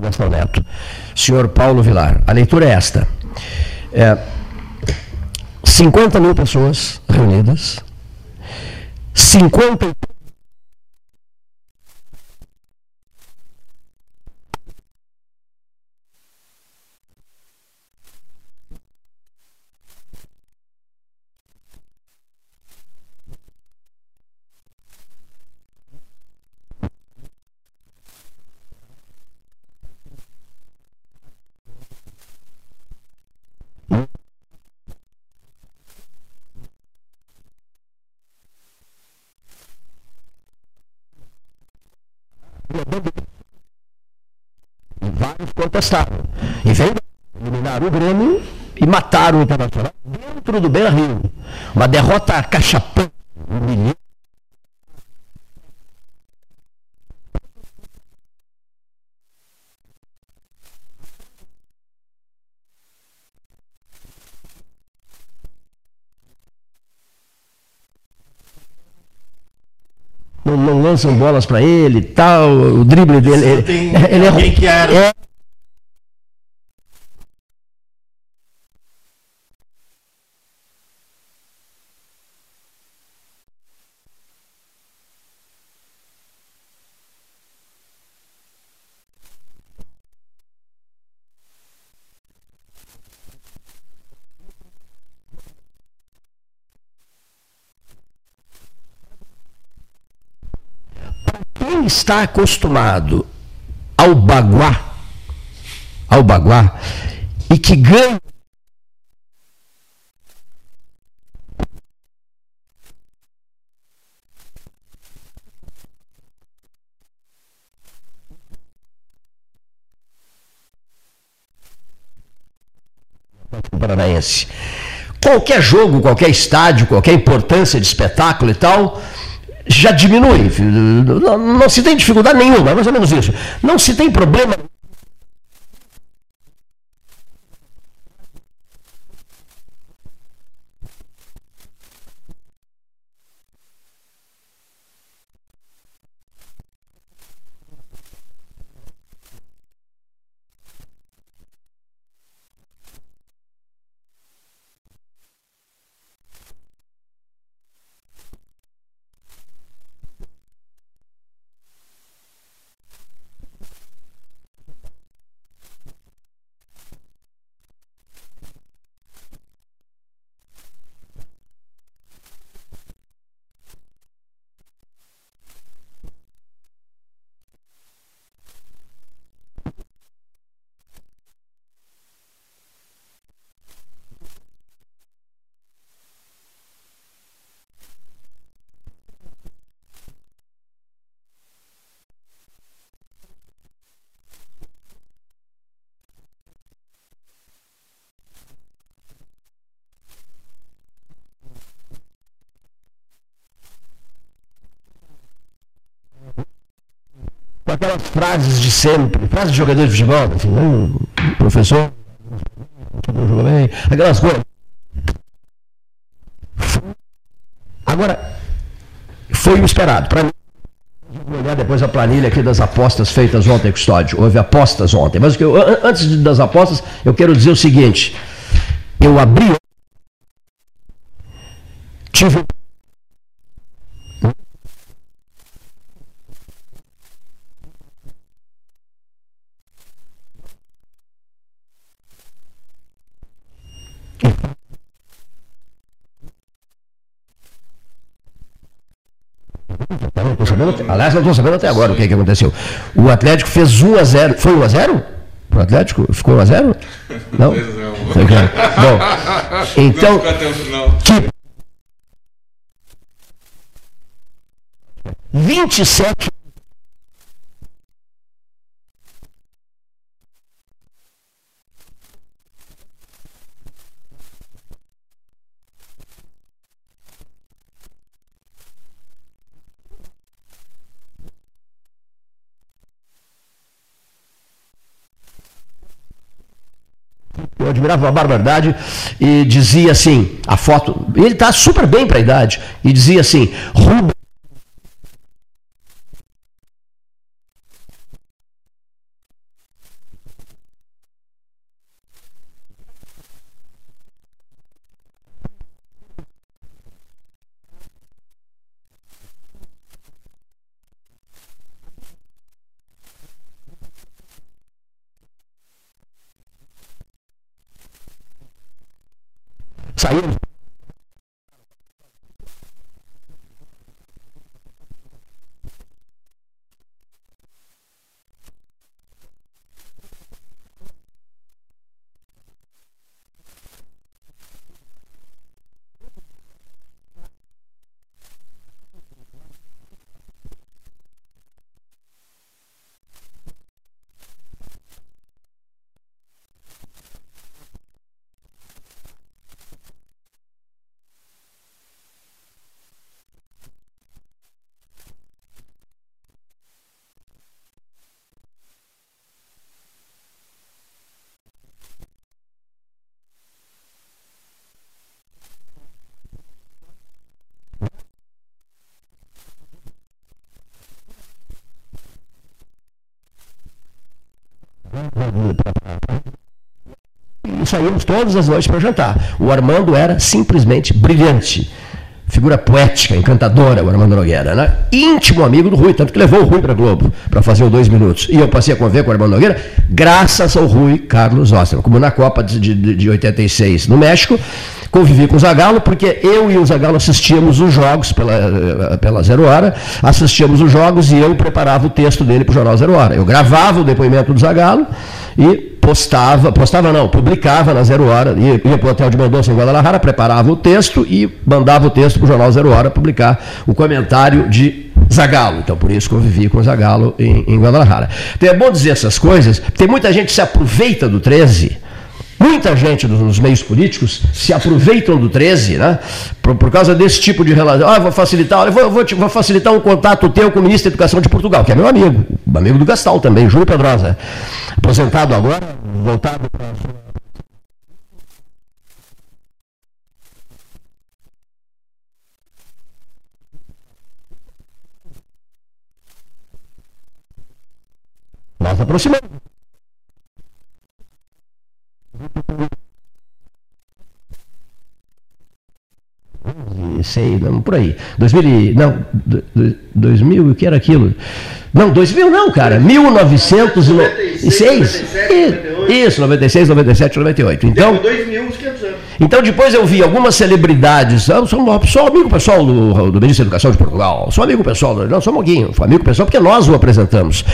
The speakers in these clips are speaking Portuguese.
Gastão Neto. Senhor Paulo Vilar, a leitura é esta. É, 50 mil pessoas reunidas, 50 Contestaram. E veio eliminar o Grêmio e mataram o Internacional dentro do Beira Rio. Uma derrota cachapã, humilhante. não, não lançam bolas para ele e tal, o drible dele. Ele, tem ele alguém que era. é, quem está acostumado ao baguá, ao baguá, e que ganha Paranaense. Qualquer jogo, qualquer estádio, qualquer importância de espetáculo e tal, já diminui. Não, não se tem dificuldade nenhuma, mais ou menos isso. Não se tem problema. com aquelas frases de sempre, frases de jogador de futebol, assim, hum, professor, jogou bem, aquelas coisas. Agora, foi o esperado. Para mim, vou olhar depois a planilha aqui das apostas feitas ontem, Custódio. Houve apostas ontem. Mas eu- an- antes das apostas, eu quero dizer o seguinte. Eu abri. Tive Eu não tô sabendo até- aliás, não estou sabendo até agora o que, que aconteceu. O Atlético fez 1 a 0 Foi 1 a 0 O Atlético ficou 1 a 0 Não? Bom, então, Não ficou até o final. que 27 admirava uma barbaridade e dizia assim, a foto, ele está super bem para a idade, e dizia assim, Rubens E saímos todas as noites para jantar. O Armando era simplesmente brilhante figura poética, encantadora, o Armando Nogueira, né? íntimo amigo do Rui, tanto que levou o Rui para Globo para fazer o dois minutos. E eu passei a conviver com o Armando Nogueira graças ao Rui Carlos Osterman, como na Copa de, de, de 86 no México. Convivi com o Zagalo, porque eu e o Zagalo assistíamos os jogos pela, pela Zero Hora, assistíamos os jogos e eu preparava o texto dele para o Jornal Zero Hora. Eu gravava o depoimento do Zagalo e postava, postava não, publicava na Zero Hora, ia, ia para o Hotel de Mendonça em Guadalajara, preparava o texto e mandava o texto para o Jornal Zero Hora publicar o comentário de Zagalo. Então, por isso que eu vivi com Zagalo em, em Guadalajara. Então, é bom dizer essas coisas, tem muita gente que se aproveita do 13, Muita gente nos meios políticos se aproveitam do 13, né? Por, por causa desse tipo de relação. Ah, vou facilitar, vou, vou, vou, facilitar um contato teu com o ministro da Educação de Portugal, que é meu amigo, amigo do Gastal também, Júlio Pedrosa. Aposentado agora, voltado para nós aproximamos. Sei, não, por aí. 2000, não, 2000, o que era aquilo? Não, 2000 não, cara. 1996. Isso, 96, 97, 98. Então, então depois eu vi algumas celebridades. Eu sou, sou amigo pessoal do, do Ministro da Educação de Portugal. Sou amigo pessoal, não sou moguinho, sou amigo pessoal porque nós o apresentamos.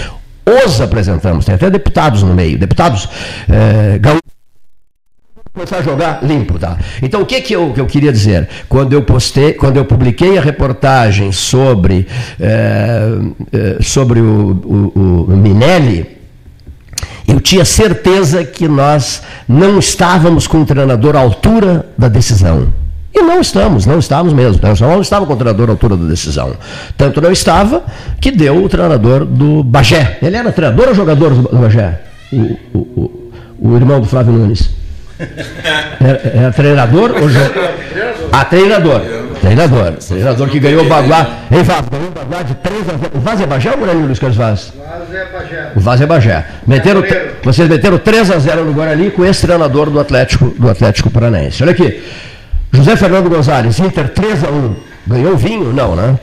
Os apresentamos, tem até deputados no meio, deputados é, gaúchos começar a jogar limpo, tá? Então o que que eu, que eu queria dizer? Quando eu postei, quando eu publiquei a reportagem sobre, é, é, sobre o, o, o Minelli, eu tinha certeza que nós não estávamos com o treinador à altura da decisão. E não estamos, não estávamos mesmo. Nós não estávamos com o treinador à altura da decisão. Tanto não estava que deu o treinador do Bagé. Ele era treinador ou jogador do Bagé? O, o, o, o irmão do Flávio Nunes. Era, era treinador ou jogador? Ah, treinador. Treinador. Treinador que ganhou o Baguá. Hein, Vaz? Ganhou o Baguá de 3 a 0. O Vaz é Bagé ou Guarani, Luiz Carlos Vaz? É. O Vaz é Bagé. Meteram, vocês meteram 3 a 0 no Guarani com esse treinador do Atlético, do Atlético Paranaense. Olha aqui. José Fernando Gonzalez, Inter 3 a 1. Ganhou vinho? Não, né?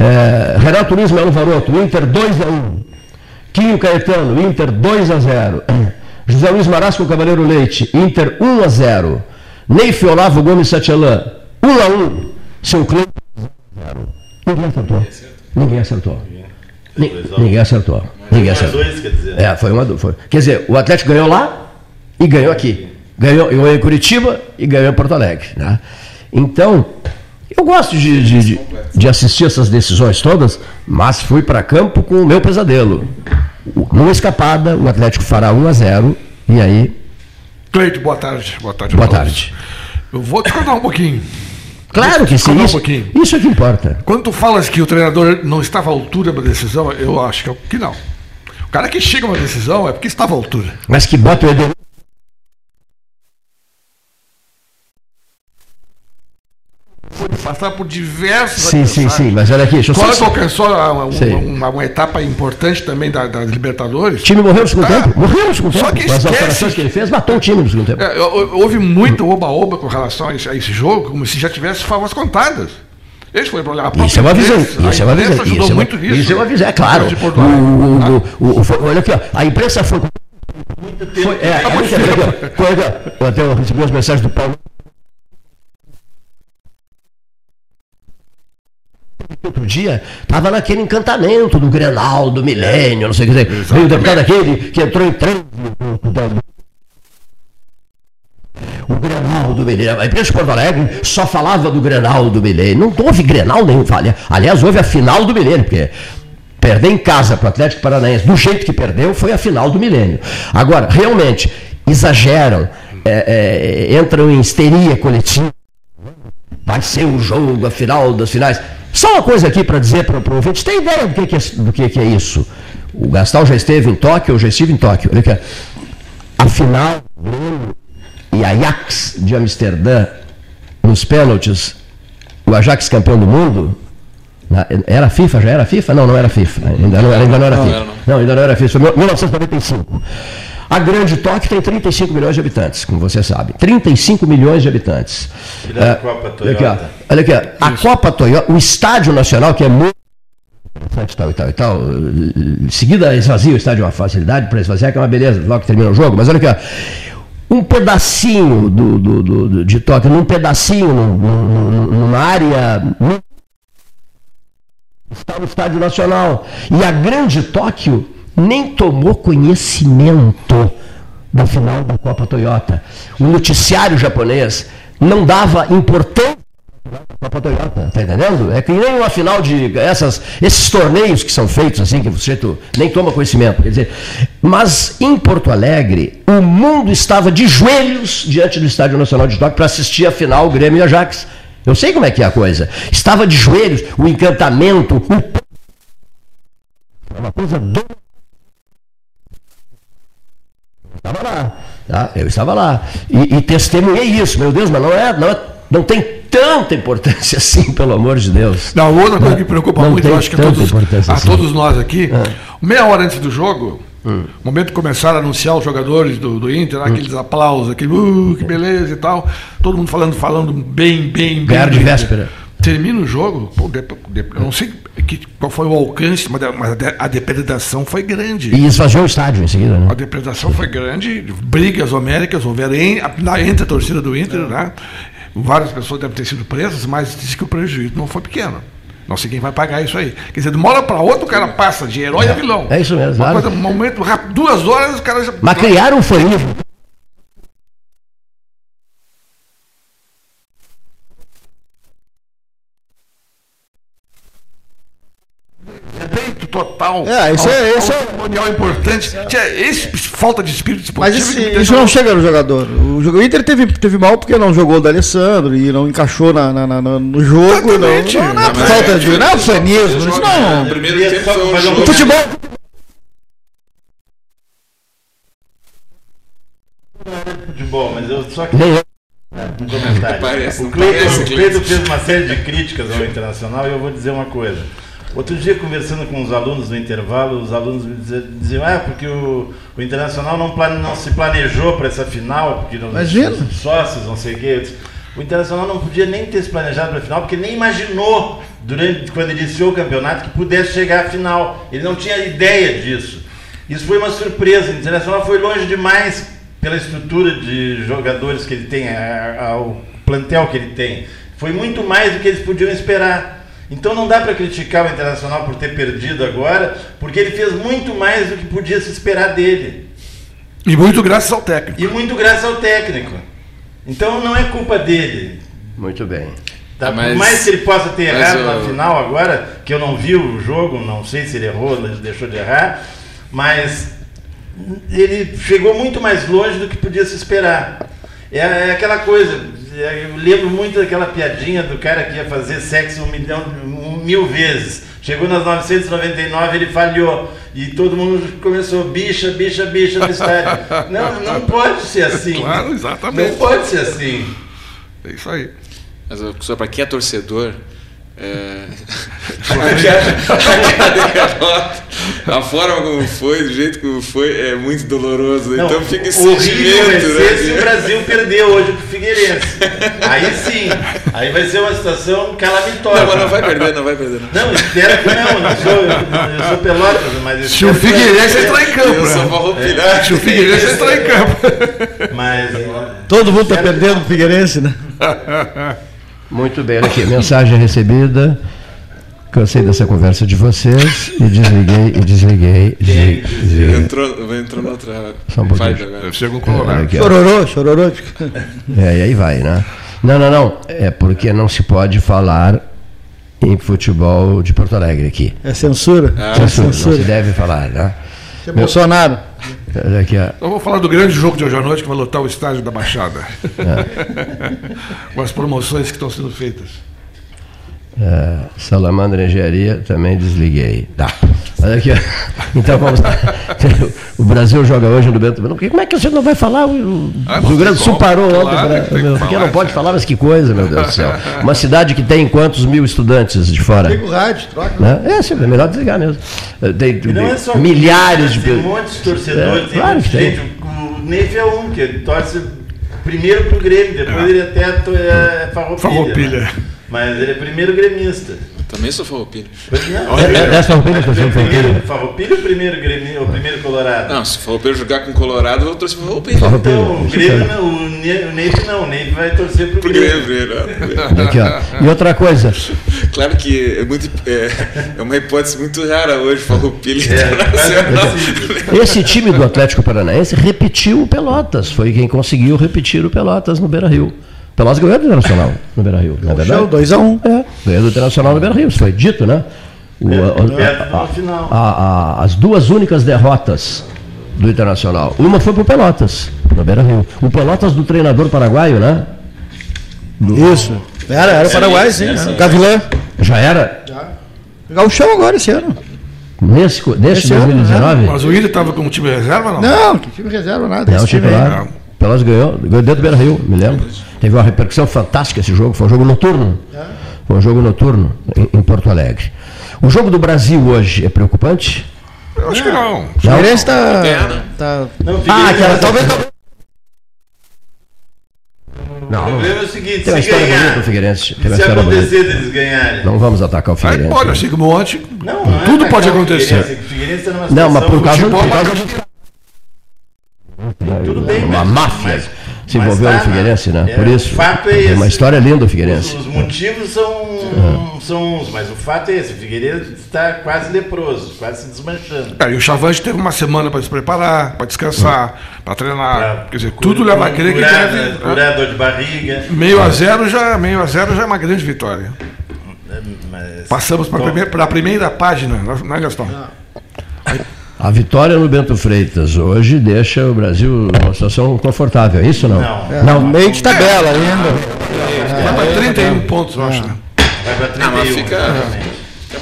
É, Renato Luiz Melo Varoto, Inter 2 a 1. Quinho Caetano, Inter 2 a 0. José Luiz Marasco Cavaleiro Leite, Inter 1 a 0. Neif Olavo Gomes Satielã, 1 a 1. Seu Cleiton 0. Ninguém acertou. Ninguém acertou. Ninguém acertou. Ninguém acertou. É, foi uma foi. Quer dizer, o Atlético ganhou lá e ganhou aqui. Ganhou, ganhou em Curitiba e ganhou em Porto Alegre. Né? Então, eu gosto de, de, de, assistir essas decisões todas, mas fui para campo com o meu pesadelo. Numa escapada, o Atlético fará 1 a 0 e aí. Cleide, boa tarde. Boa tarde. Boa tarde. Eu vou te contar um pouquinho. Claro que sim. Isso, um isso é que importa. Quando tu falas que o treinador não estava à altura da decisão, eu acho que não. O cara que chega a uma decisão é porque estava à altura. Mas que bota o Edenilson passar por diversos Sim, sim, sim, mas olha aqui, deixa eu Quando só... alcançou uma, uma, uma, etapa importante também da, das Libertadores. O time morreu no segundo tá. tempo? Morreu no segundo tempo. Que As alterações que ele fez, matou o time no segundo tempo. É, houve muito oba-oba com relação a esse, jogo, como se já tivesse favas contadas. Esse foi o problema. Isso é uma visão. Isso é uma visão. Ajudou isso muito nisso. Isso é uma visão, é claro. O, o, o, olha aqui, ó, a imprensa foi. Muito tempo. Foi, é, é, muito tempo. Eu até recebi as mensagens do Paulo. Outro dia estava naquele encantamento do Grenal, do milênio, não sei o que dizer. Veio o deputado aquele que entrou em trânsito. O Grenal do Milênio. A imprensa de Porto Alegre só falava do Grenal do Milênio. Não houve Grenal nenhum. Aliás, houve a final do Milênio, porque perder em casa para o Atlético Paranaense, do jeito que perdeu, foi a final do Milênio. Agora, realmente, exageram, é, é, entram em histeria coletiva. Vai ser o jogo, a final das finais. Só uma coisa aqui para dizer para o ouvinte, tem ideia do, que, que, é, do que, que, é isso? O Gastal já esteve em Tóquio, eu já estive em Tóquio. Olha aqui, a final e Ajax de Amsterdã nos pênaltis, o Ajax campeão do mundo, era FIFA, já era FIFA? Não, não era FIFA. Ainda não, ainda não era FIFA. Não, ainda não era FIFA, foi 1995. A Grande Tóquio tem 35 milhões de habitantes, como você sabe. 35 milhões de habitantes. E da Copa Olha aqui. Toyota? Olha aqui, ó. A Copa Toyota, o Estádio Nacional, que é muito interessante, tal e tal e tal. Em seguida esvazia o estádio é uma facilidade para esvaziar, que é uma beleza, logo que termina o jogo. Mas olha aqui, ó. Um pedacinho do, do- do- de Tóquio, num pedacinho, num- num- numa área. Está no Estádio Nacional. E a Grande Tóquio nem tomou conhecimento da final da Copa Toyota. O noticiário japonês não dava importância Copa Toyota, tá entendendo? É que nem uma final de essas, esses torneios que são feitos assim, que sujeito nem toma conhecimento. Quer dizer, mas em Porto Alegre, o mundo estava de joelhos diante do Estádio Nacional de Tóquio para assistir a final Grêmio e Ajax. Eu sei como é que é a coisa. Estava de joelhos, o encantamento, o é uma coisa do... Estava lá, tá? Eu estava lá. E, e testemunhei isso, meu Deus, mas não é, não é, não tem tanta importância assim, pelo amor de Deus. Não, outra coisa que me preocupa Não muito, eu acho que a todos, a assim. todos nós aqui, meia hora antes do jogo, momento que começaram a anunciar os jogadores do, do Inter, aqueles aplausos, aquele, uh, que beleza e tal, todo mundo falando, falando bem, bem, bem. Ganharam de véspera. Termina o jogo, pô, de- de- eu não sei que, qual foi o alcance, mas a, mas a de- a depredação foi grande. E esvaziou o estádio em seguida, né? A depredação foi grande, brigas homéricas houveram em- na- entre a torcida do Inter, né? Várias pessoas devem ter sido presas, mas diz que o prejuízo não foi pequeno. Não sei quem vai pagar isso aí. Quer dizer, de uma hora para outra o cara passa de herói a vilão. é isso mesmo, Uma claro. coisa, um momento rápido, duas horas o cara já. Mas criaram um fanismo. É, isso é- ao- isso ao é- cerimonial importante. Tinha esse falta de espírito Mas esportivo. esse- que me isso não chega no jogador. O, jogo- o Inter teve, teve mal porque não jogou o D'Alessandro e não encaixou na, na- na- no jogo. Não, Exatamente. não, não é Mas falta de. Não é fanismo. Isso não. O primeiro tempo foi um jogo- O futebol. futebol, mas eu só eu. um comentário. Parece, o não Cleiton, parece, o Cleiton. Cleiton fez uma série de críticas ao Internacional e eu vou dizer uma coisa. Outro dia, conversando com os alunos no intervalo, os alunos me diziam, ah, porque o, o Internacional não, plane, não se planejou para essa final, porque não, Imagina. os sócios, não sei o quê. O Internacional não podia nem ter se planejado para a final, porque nem imaginou, durante, quando iniciou o campeonato, que pudesse chegar à final. Ele não tinha ideia disso. Isso foi uma surpresa. O Internacional foi longe demais pela estrutura de jogadores que ele tem, a- ao plantel que ele tem. Foi muito mais do que eles podiam esperar. Então não dá para criticar o Internacional por ter perdido agora, porque ele fez muito mais do que podia se esperar dele. E muito graças ao técnico. E muito graças ao técnico. Então não é culpa dele. Muito bem. Tá? Mas- Por mais que ele possa ter errado o- na final agora, que eu não vi o jogo, não sei se ele errou, ele deixou de errar, mas ele chegou muito mais longe do que podia se esperar. É, é aquela coisa, eu lembro muito daquela piadinha do cara que ia fazer sexo um milhão, um, mil vezes. Chegou nas 999, ele falhou. E todo mundo começou, bicha, bicha, bicha no estádio. Não, não pode ser assim. Claro, exatamente. Não pode ser assim. É isso aí. Mas só para quem é torcedor, é... a forma como foi, do jeito como foi, é muito doloroso. Não, então fica esse horrível vai sentimento, ser se o né? Brasil perder hoje pro Figueirense. Aí sim, aí vai ser uma situação calamitória. Não, mas não vai perder, não vai perder. Não. Não, espero que não, não sou, eu, eu sou pelotas, mas eu Se o Figueirense entrar em campo, Eu sou né? farroupilhar. Se o Figueirense entrar em campo. Mas Todo mundo tá perdendo o Figueirense, né? Muito bem, olha aqui, mensagem recebida. Cansei dessa conversa de vocês e desliguei, e desliguei. Entrou, entrou noutra Só um Olha colorado. aqui, ó. Chororô, chororô. É, e aí vai, né? Não, não, não. É porque não se pode falar em futebol de Porto Alegre aqui. É censura. Ah, é Censura, não se censura. deve falar, né? É Bolsonaro. Olha aqui, ó. Eu vou falar do grande jogo de hoje à noite que vai lotar o estádio da Baixada. Com as promoções que estão sendo feitas. É, Salamandra Engenharia, também desliguei. Tá. Olha aqui. Então vamos lá. O Brasil joga hoje no Bento. Como é que você não vai falar? O Ah, Rio Grande do Sul parou claro ontem. pra- que tem que Porque falar, não pode falar, mas que coisa, meu Deus do céu. Uma cidade que tem quantos mil estudantes de fora? Liga o rádio, troca. Né? É, sim, é melhor desligar mesmo. Eh, Tem, não é só milhares de tem pessoas. montes de torcedores, É, tem claro que tem. gente, o Neif é um, que ele torce primeiro pro Grêmio, depois É. ele até to- é farroupilha. Farroupilha. né? Mas ele é primeiro gremista. Também sou farroupilha. Pois não, ele É, essa farroupilha, é tô sendo primeiro farroupilha. ou primeiro gremista, ou primeiro colorado? Não, se farroupilha jogar com Colorado, eu trouxe farroupilha. Farroupilha. Então, o Grêmio não, o Ne- o Neif não, o Neif vai torcer pro Pro Grêmio. Aqui, ó. E outra coisa, Claro que é, muito, é, é uma hipótese muito rara hoje, farroupilha É, internacional. impossível. esse time do Atlético Paranaense repetiu o Pelotas. Foi quem conseguiu repetir o Pelotas no Beira Rio. Pelotas ganhou do Internacional no Beira Rio, não é verdade? 2x1. É, ganhou do Internacional no Beira Rio, isso foi dito, né? O- a- Perto a- a- a- as duas únicas derrotas do Internacional. Uma foi pro Pelotas, no Beira Rio. O Pelotas do treinador paraguaio, né? Isso. Era, era o Paraguai, sim. sim. Gavilã. Já era Gauchão agora esse ano. nesse, co- nesse Esse ano, 2019? Mas o Inter estava com o time reserva, não? Não, time reserva nada. Time aí. titular. Pelotas ganhou, ganhou dentro do Beira Rio, me lembro. Teve uma repercussão fantástica esse jogo, foi um jogo noturno. Foi um jogo noturno em, em Porto Alegre. O jogo do Brasil hoje é preocupante? Eu acho que não. O Figueirense tá. Terra. tá Não, Ah, Figueirense- aquela talvez. O Não, não. problema é o seguinte, Tem uma se história bonita ganhar, do Figueirense. Tem uma se história bonita. acontecer deles ganharem. Não vamos atacar o Aí Figueirense. pode, assim como ontem. Não, não é Tudo atacar pode o acontecer. Figueirense, é que o Figueirense tá numa Não, mas por causa, por causa de Tudo bem, uma mas- máfia mas- se envolveu tá, no Figueirense, né? é, Por isso. O fato é esse. uma história linda do Figueirense. Os, os motivos são, são uns, mas o fato é esse: o Figueirense está quase leproso, quase se desmanchando. É, e o Chavante teve uma semana para se preparar, para descansar, para treinar. Pra Quer dizer, tudo leva a crer que deve. né, Curar dor de barriga. Meio a zero já, meio a zero já é uma grande vitória. Mas, Passamos para a primeira, primeira página, né, Gastão? A vitória no Bento Freitas hoje deixa o Brasil numa situação confortável, é isso ou não? Não. É, não, meio de tabela ainda. Vai para 31 pontos, eu acho. né? Vai para 31. Ah, mas fica-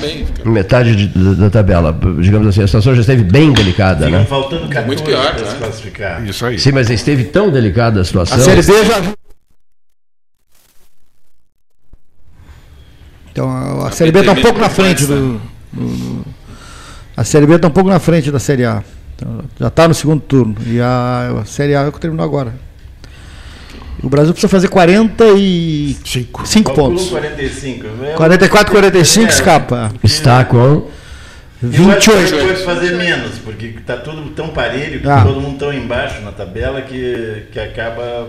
bem. Fica... Metade de- da, da tabela, digamos assim, a situação já esteve bem delicada, Ficam né? faltando 14 Muito pior, para se né? classificar. Isso aí. Sim, mas esteve tão delicada a situação. A Série B já. Então a, a Série B está um pouco na frente do, do- do- A Série B está um pouco na frente da Série A. Então, já está no segundo turno. E a, a Série A é o que terminou agora. O Brasil precisa fazer 45 Cinco. pontos. Calculo 45. É um- 44, 45 É, escapa. Está com. Eu acho que 28. pode fazer menos, porque está tudo tão parelho, Ah. todo mundo tão embaixo na tabela que, que acaba,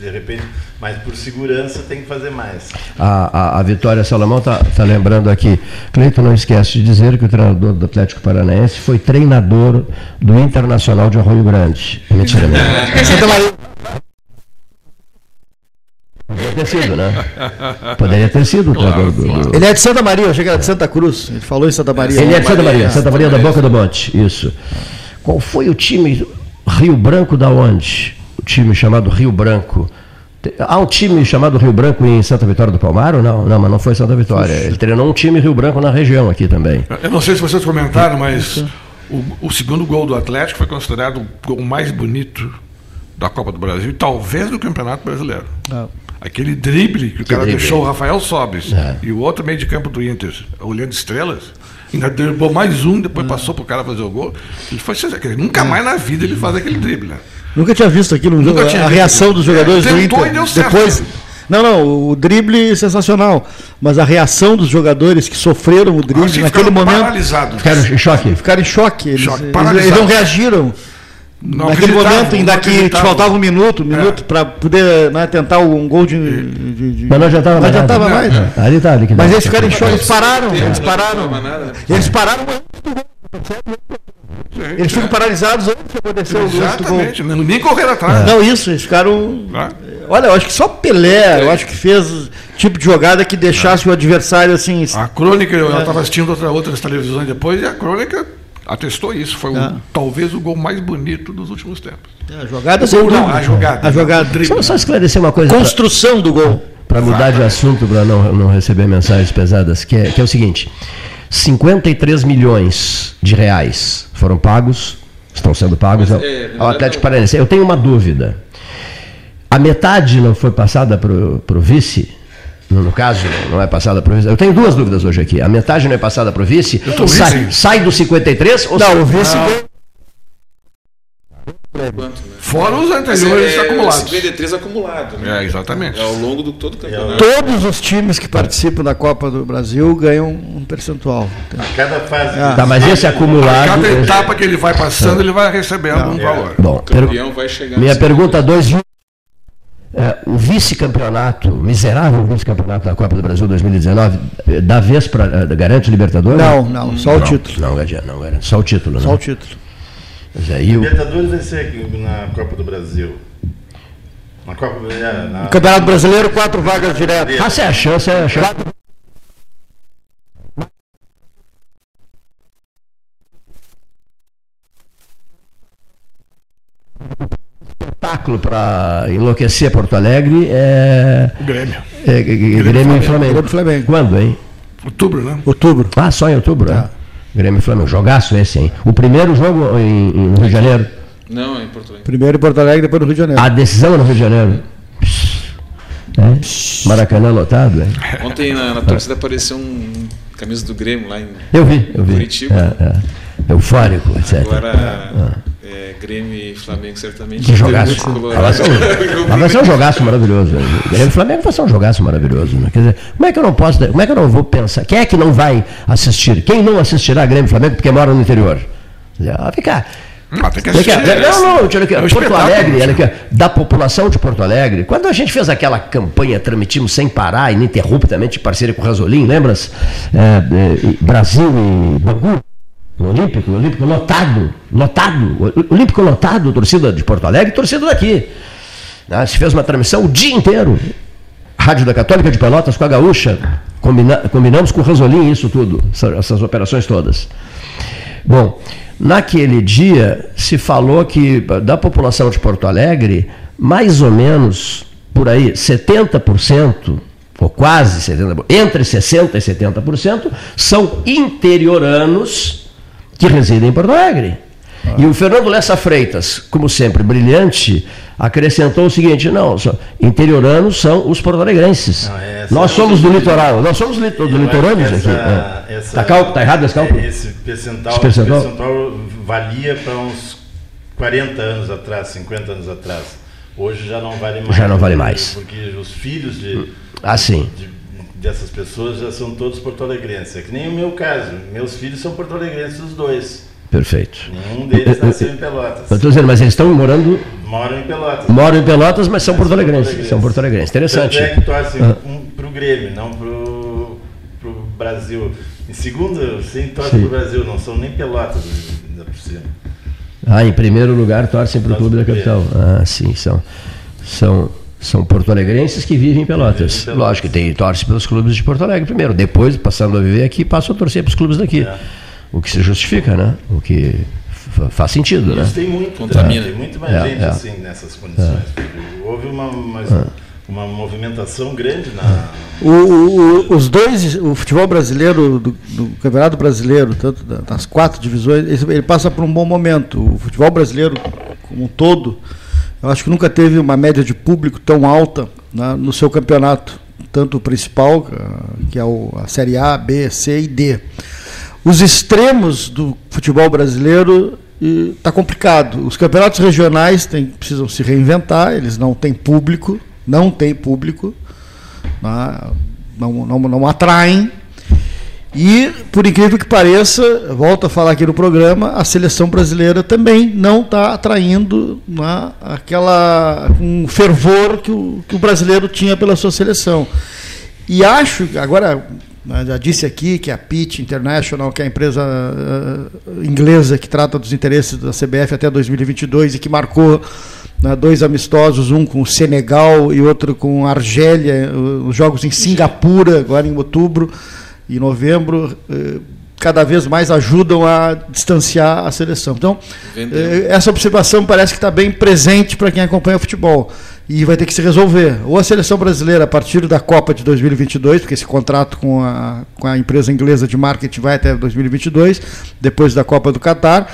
de repente, mas por segurança tem que fazer mais. A, a, a Vitória Salomão está tá lembrando aqui. Cleiton não esquece de dizer que o treinador do Atlético Paranaense foi treinador do Internacional de Arroio Grande. É mentira mesmo. Santa Maria. Poderia ter sido, né? Poderia ter sido o treinador do. do- Ele é de Santa Maria, eu achei que era de Santa Cruz. Ele falou em Santa Maria. Ele é de Santa Maria, Maria, Santa Maria da. Boca do Monte, isso. Qual foi o time Rio Branco da onde? O time chamado Rio Branco. Há um time chamado Rio Branco em Santa Vitória do Palmar ou não? Não, mas não foi Santa Vitória. Ele treinou um time Rio Branco na região aqui também. Eu não sei se vocês comentaram, mas o, o segundo gol do Atlético foi considerado o gol mais bonito da Copa do Brasil e talvez do Campeonato Brasileiro. Ah. Aquele drible que o cara drible? deixou o Rafael Sobes É. e o outro meio de campo do Inter, olhando estrelas, ainda derrubou mais um, depois passou pro cara fazer o gol. Ele foi, nunca mais na vida ele faz aquele drible. Né? Nunca tinha visto aquilo no Nunca jogo. tinha A visto. reação dos É, jogadores do tentou Inter. e deu certo. Depois. Não, não, o drible sensacional. Mas a reação dos jogadores que sofreram o drible que naquele ficaram momento paralisados. Ficaram em choque. ficaram em choque. Eles, Choque, eles- eles não reagiram. Não naquele momento, ainda não que te faltava um minuto, um minuto para poder né, tentar um gol de. de- de- Mas não adiantava não mais. adiantava nada. mais. É, Ali tá liquidado. Mas eles ficaram em choque, eles pararam, eles pararam. Não? Eles pararam antes do gol. Eles ficam paralisados antes de acontecer o lance do gol. Exatamente, não- nem correram atrás. Não, isso, eles ficaram. Né? Olha, eu acho que só Pelé, eu acho que fez tipo de jogada que deixasse o adversário assim. A crônica, eu estava assistindo outra, outras televisões depois, e a crônica atestou isso. Foi Ah. talvez o gol mais bonito dos últimos tempos. A jogada sem Não, dúvida. a jogada. A jogada. Drible. Só, só esclarecer uma coisa. pra- Construção do gol. para mudar de assunto, para não, não receber mensagens pesadas, que é, que é o seguinte: 53 milhões de reais foram pagos, estão sendo pagos Mas, ao, é, na ao verdade, Atlético não- Paranaense. Eu tenho uma dúvida. A metade não foi passada para o vice? No, caso, não é passada para o vice. Eu tenho duas dúvidas hoje aqui. A metade não é passada para o vice? tô Sai, sai do 53 ou sai- Não, o vice. Quanto, né? Fora os anteriores é, acumulados. 53 acumulado, né? É, exatamente. Ao longo do todo o campeonato. Todos os times que participam da Copa do Brasil ganham um percentual. A cada fase. Ah. Tá, mas esse acumulado. Cada etapa que ele vai passando, ele vai recebendo um valor. Bom, O per- campeão vai chegar minha no pergunta 2. É, o vice-campeonato, miserável vice-campeonato da Copa do Brasil 2019, eh, dá vez para. garante o Libertadores? Não, não, só o título. Não, Gadia, não garante. Só o título, Só né? o título. O- Libertadores vai ser aqui na Copa do Brasil. Na Copa é, na, No Campeonato Brasileiro, quatro vagas diretas. Ah, se é a chance, é a chance. Espetáculo para enlouquecer Porto Alegre é, O Grêmio. é, é, é Grêmio e Flamengo. Grêmio e Flamengo. Quando, hein? Outubro, né? Outubro. Ah, só em outubro, é? Grêmio e Flamengo. Jogaço esse, hein? O primeiro jogo em, em Rio de Janeiro. Não, é em Porto Alegre. Primeiro em Porto Alegre, depois no Rio de Janeiro. A decisão é no Rio de Janeiro. É? Maracanã lotado, é? Ontem na, na torcida apareceu um camisa do Grêmio lá em. Eu vi, eu vi. Curitiba. É, é. Eufórico, etc. Agora é, Grêmio e Flamengo certamente. Que jogaço. Vai, ser vai ser um jogaço maravilhoso. né? O Grêmio e Flamengo vai ser um jogaço maravilhoso. né? Quer dizer, como é que eu não posso, como é que eu não vou pensar? Quem é que não vai assistir? Quem não assistirá Grêmio e Flamengo porque mora no interior? Cá. Ah, tem que assistir. Não, não, aqui, É um Porto. Alegre, olha aqui, da população de Porto Alegre, quando a gente fez aquela campanha, transmitimos sem parar, ininterruptamente, em parceria com o Rasolim, lembras? É, é, Brasil e Bangu, no Olímpico, Olímpico lotado, lotado, Olímpico lotado, torcida de Porto Alegre, torcida daqui. Né? Se fez uma transmissão o dia inteiro. Rádio da Católica de Pelotas com a Gaúcha, combina- combinamos com o Rasolim isso tudo, essa- essas operações todas. Bom, naquele dia se falou que da população de Porto Alegre, mais ou menos por aí 70%, ou quase 70%, entre 60% e 70% são interioranos que residem em Porto Alegre. E o Fernando Lessa Freitas, como sempre brilhante, acrescentou o seguinte: não, interioranos são os porto-alegrenses. Essa nós é somos do litoral, nós somos lit- do acho aqui. que é. essa- Tá, cal- tá errado esse cálculo? Esse percentual, Esse percentual? percentual valia para uns 40 anos atrás, 50 anos atrás. Hoje já não vale mais. Já não vale mais. Porque os filhos de, Ah, sim. de- dessas pessoas já são todos porto-alegrenses. É que nem o meu caso. Meus filhos são porto-alegrenses os dois. Perfeito. Nenhum deles nasceu em Pelotas. Eu estou dizendo, mas eles estão morando, Moram em Pelotas. moram em Pelotas, mas são porto-alegrenses. São porto-alegrenses. Interessante. Tanto é que torcem Ah. um, pro Grêmio, não pro, pro Brasil. Em segundo, sim, torcem Sim. pro Brasil, não são nem Pelotas ainda por cima. Ah, em primeiro lugar, torcem para o clube da capital. Ah, sim, são, são, são porto-alegrenses que vivem em Pelotas. Vivem em Pelotas. Lógico que tem, torce pelos clubes de Porto Alegre primeiro. Depois, passando a viver aqui, passam a torcer para os clubes daqui. É. O que se justifica, né? O que fa- faz sentido, né? Isso tem muito, Contamina. tem muito mais É, gente é. assim nessas condições. Houve uma, uma, uma movimentação grande na. O- o- os dois, o futebol brasileiro, do, do Campeonato Brasileiro, tanto da- das quatro divisões, ele, ele passa por um bom momento. O futebol brasileiro, como um todo, eu acho que nunca teve uma média de público tão alta né, no seu campeonato, tanto o principal, ah, que é a Série A, B, C e D. Os extremos do futebol brasileiro está complicado. Os campeonatos regionais têm- precisam se reinventar, eles não têm público, não têm público né, não, não, não atraem. E, por incrível que pareça, volto a falar aqui no programa, a seleção brasileira também não está atraindo né, aquela um fervor que o, que o brasileiro tinha pela sua seleção. E acho, agora né, já disse aqui que a Pitt International, que é a empresa eh, inglesa que trata dos interesses da CBF até 2022 e que marcou né, dois amistosos, um com o Senegal e outro com a Argélia, eh, os jogos em Singapura, agora em outubro e novembro, eh, cada vez mais ajudam a distanciar a seleção. Então, Vendeu. eh, essa observação parece que está bem presente para quem acompanha o futebol. E vai ter que se resolver. Ou a seleção brasileira, a partir da Copa de 2022, porque esse contrato com a, com a empresa inglesa de marketing vai até 2022, depois da Copa do Catar.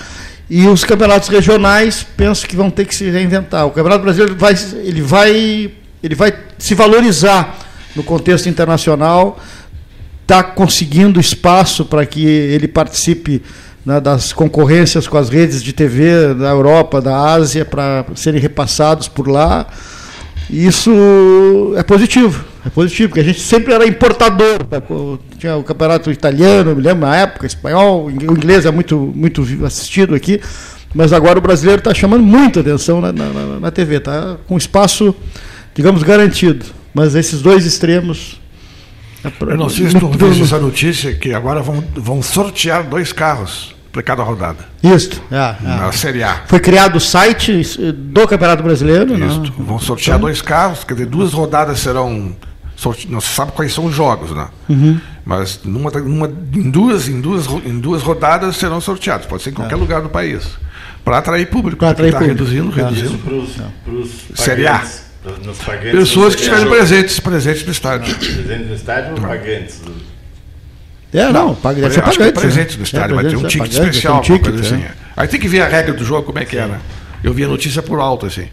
E os campeonatos regionais, penso que vão ter que se reinventar. O Campeonato Brasileiro vai, ele vai, ele vai se valorizar no contexto internacional, está conseguindo espaço para que ele participe né, das concorrências com as redes de TV da Europa, da Ásia, para serem repassados por lá. E isso é positivo, é positivo, porque a gente sempre era importador. Tinha o campeonato italiano, me lembro, na época, espanhol, o inglês é muito, muito assistido aqui, mas agora o brasileiro está chamando muita atenção na, na- na TV, está com espaço, digamos, garantido. Mas esses dois extremos. É Eu não sei se tu no- essa notícia que agora vão, vão sortear dois carros para cada rodada. Isto, é, é. Na Série A. Foi criado o site do Campeonato Brasileiro. né? Isso. Vão sortear dois carros, quer dizer, duas rodadas serão. sorte- Não se sabe quais são os jogos, né? Uhum. Mas numa, numa- em, duas, em, duas, em duas rodadas serão sorteados. Pode ser em qualquer lugar do país. Para atrair público. Porque atrair tá público. reduzindo, É. reduzindo. Isso para os Série A. Nos pagantes Pessoas que estiverem presentes, presentes no estádio. Presente no estádio ou pagantes? É, não, paga, deve ser Acho que é pagante. presente né? no estádio, É, vai ter um ticket é pagante, especial, um ticket, assim. é. Aí tem que ver a regra do jogo, como é que era. Eu vi a notícia por alto, assim.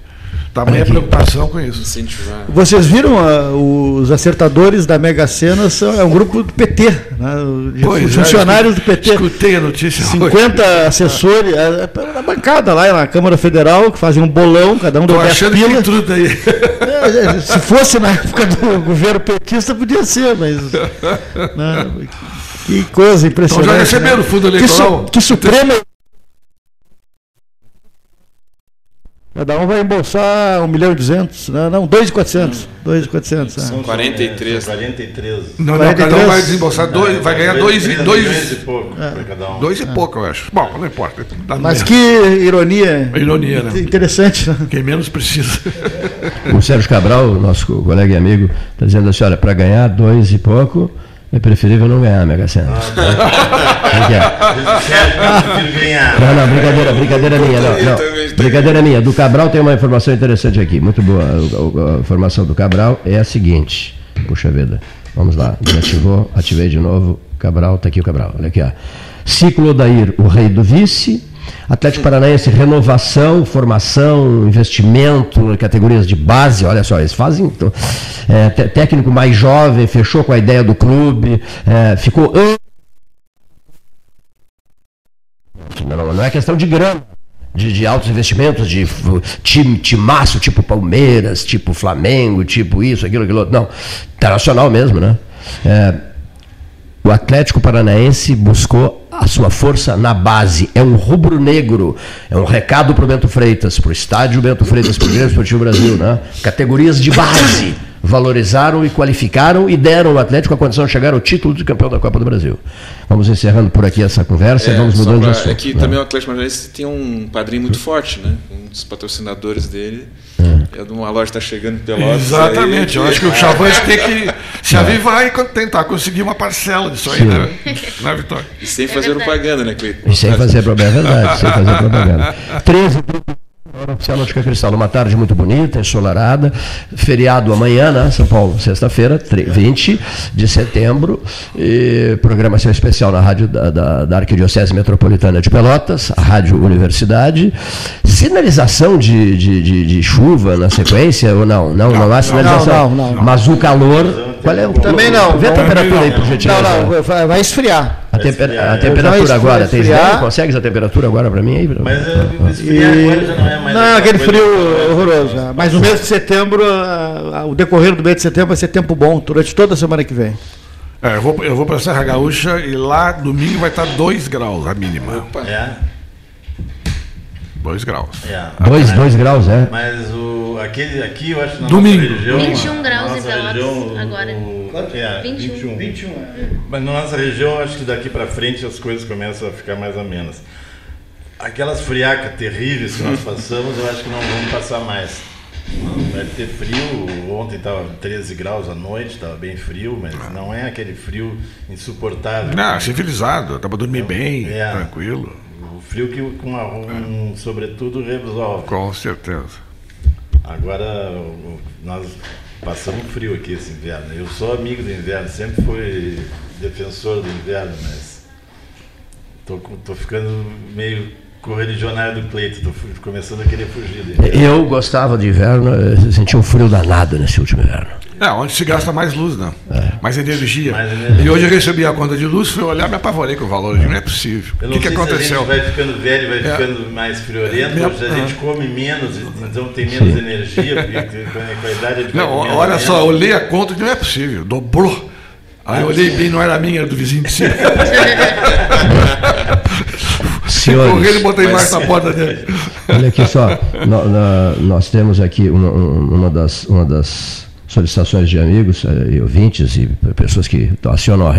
Tamanha preocupação com isso. Incentivar. Vocês viram ah, os acertadores da Mega Sena? São, é um grupo do PT, né, de Pois é, funcionários do escu- PT. Escutei a notícia. hoje. 50 assessores, é, é, na bancada lá na Câmara Federal, que fazem um bolão, cada um 10 achando que tudo aí. É, é, se fosse na época do governo petista, podia ser, mas. né, que coisa impressionante. Então já receberam né? o fundo Que, eleitoral? su, que Supremo. Cada um vai embolsar 1 milhão e 200, né? não, 2,400. 2,400. São né? 43. São 43. Não, não, 43. cada um vai desembolsar dois, vai ganhar dois, e- 3 dois, e pouco cada um. dois e pouco, eu acho. Bom, não importa. Mas mesmo. que ironia. Ironia, né? Interessante, né? Quem menos precisa. O Sérgio Cabral, nosso co- colega e amigo, está dizendo assim: olha, para ganhar dois e pouco, é preferível não ganhar a Mega Sena. Como que é? Eu prefiro ganhar. Não, não, brincadeira, brincadeira minha. Não, não, estou- brincadeira minha. Do Cabral tem uma informação interessante aqui, muito boa. O- o- A informação do Cabral é a seguinte. Puxa vida, vamos lá. Desativou, ativei de novo. Cabral, tá aqui o Cabral. Olha aqui, ó. Ciclo Odair, o rei do vice. Atlético Paranaense, renovação, formação, investimento, categorias de base, olha só, eles fazem. então, é, técnico mais jovem, fechou com a ideia do clube, é, ficou Não, não é questão de grana. De, de altos investimentos, de time, timaço, tipo Palmeiras, tipo Flamengo, tipo isso, aquilo, aquilo outro. Não, internacional mesmo, né? É, o Atlético Paranaense buscou a sua força na base. É um rubro-negro. É um recado para o Bento Freitas, para o estádio Bento Freitas, para o Grêmio Esportivo Brasil. Né? Categorias de base. Valorizaram e qualificaram e deram ao Atlético a condição de chegar ao título de campeão da Copa do Brasil. Vamos encerrando por aqui essa conversa e É, vamos só mudando de pra- assunto. é que né? também o Atlético Paranaense tem um padrinho muito forte, né? Um dos patrocinadores dele. É de uma loja que está chegando em Pelotas. Exatamente. aí, Eu acho que o Chavante tem que se avivar e tentar conseguir uma parcela disso aí, né? Né, Vitória? E sem fazer propaganda, né, Cleiton? E sem fazer propaganda, é verdade, sem fazer propaganda. 13 Hora oficial Ótica Cristal, uma tarde muito bonita, ensolarada. Feriado amanhã, né? São Paulo, sexta-feira, tre- 20 de setembro. E programação especial na rádio da, da, da Arquidiocese Metropolitana de Pelotas, a Rádio Universidade. Sinalização de, de, de, de chuva na sequência ou não? Não, não, há sinalização. não, não, não. Mas o calor. Qual é o Também não. Vê a Não, temperatura aí, por Não, gentileza. não, vai, vai esfriar. A, temper- a temperatura agora, tem ideia? Consegues a temperatura agora para mim aí? Mas uh, esfriar E... agora já não é mais. Não, aquele frio horroroso. né? Mas no mês de setembro, ah, ah, o decorrer do mês de setembro vai ser tempo bom durante toda a semana que vem. É, eu vou, eu vou para Serra Gaúcha e lá domingo vai estar 2 graus a mínima. É, 2 graus. é. Dois, Mas- dois graus, é? Mas o, aquele aqui, eu acho que na Domingo. nossa região. 21 na graus em Pelotas região, agora. o- é, 21. 21. Mas na nossa região, acho que daqui para frente as coisas começam a ficar mais amenas. Aquelas friacas terríveis que nós passamos, eu acho que não vamos passar mais. Vai ter frio, ontem estava 13 graus à noite, estava bem frio, mas não é aquele frio insuportável. Não, civilizado, para dormir bem, É. tranquilo. O frio que com uma, um sobretudo resolve. Com certeza. Agora, nós passamos frio aqui esse inverno. Eu sou amigo do inverno, sempre fui defensor do inverno, mas tô, tô ficando meio correligionário do Cleito, tô começando a querer fugir dele. Eu gostava de inverno, eu sentia um frio danado nesse último inverno. É, onde se gasta mais luz, né? Mais energia. Mais energia. E hoje eu recebi a conta de luz, fui olhar, me apavorei com o valor. Não é possível. Eu O não que, que sei se a aconteceu? gente vai ficando velho, vai É. ficando mais friorento, hoje a gente come menos, então tem menos energia, porque com a- idade a gente vai Não, olha só, eu menos. olhei a conta e não é possível, dobrou. Aí eu olhei bem, não era minha, era do vizinho de cima. Senhores. Correndo e botei mais na porta dele. Olha aqui só, nó- nós temos aqui uma, uma das, uma das solicitações de amigos eh, e ouvintes e pessoas que acionam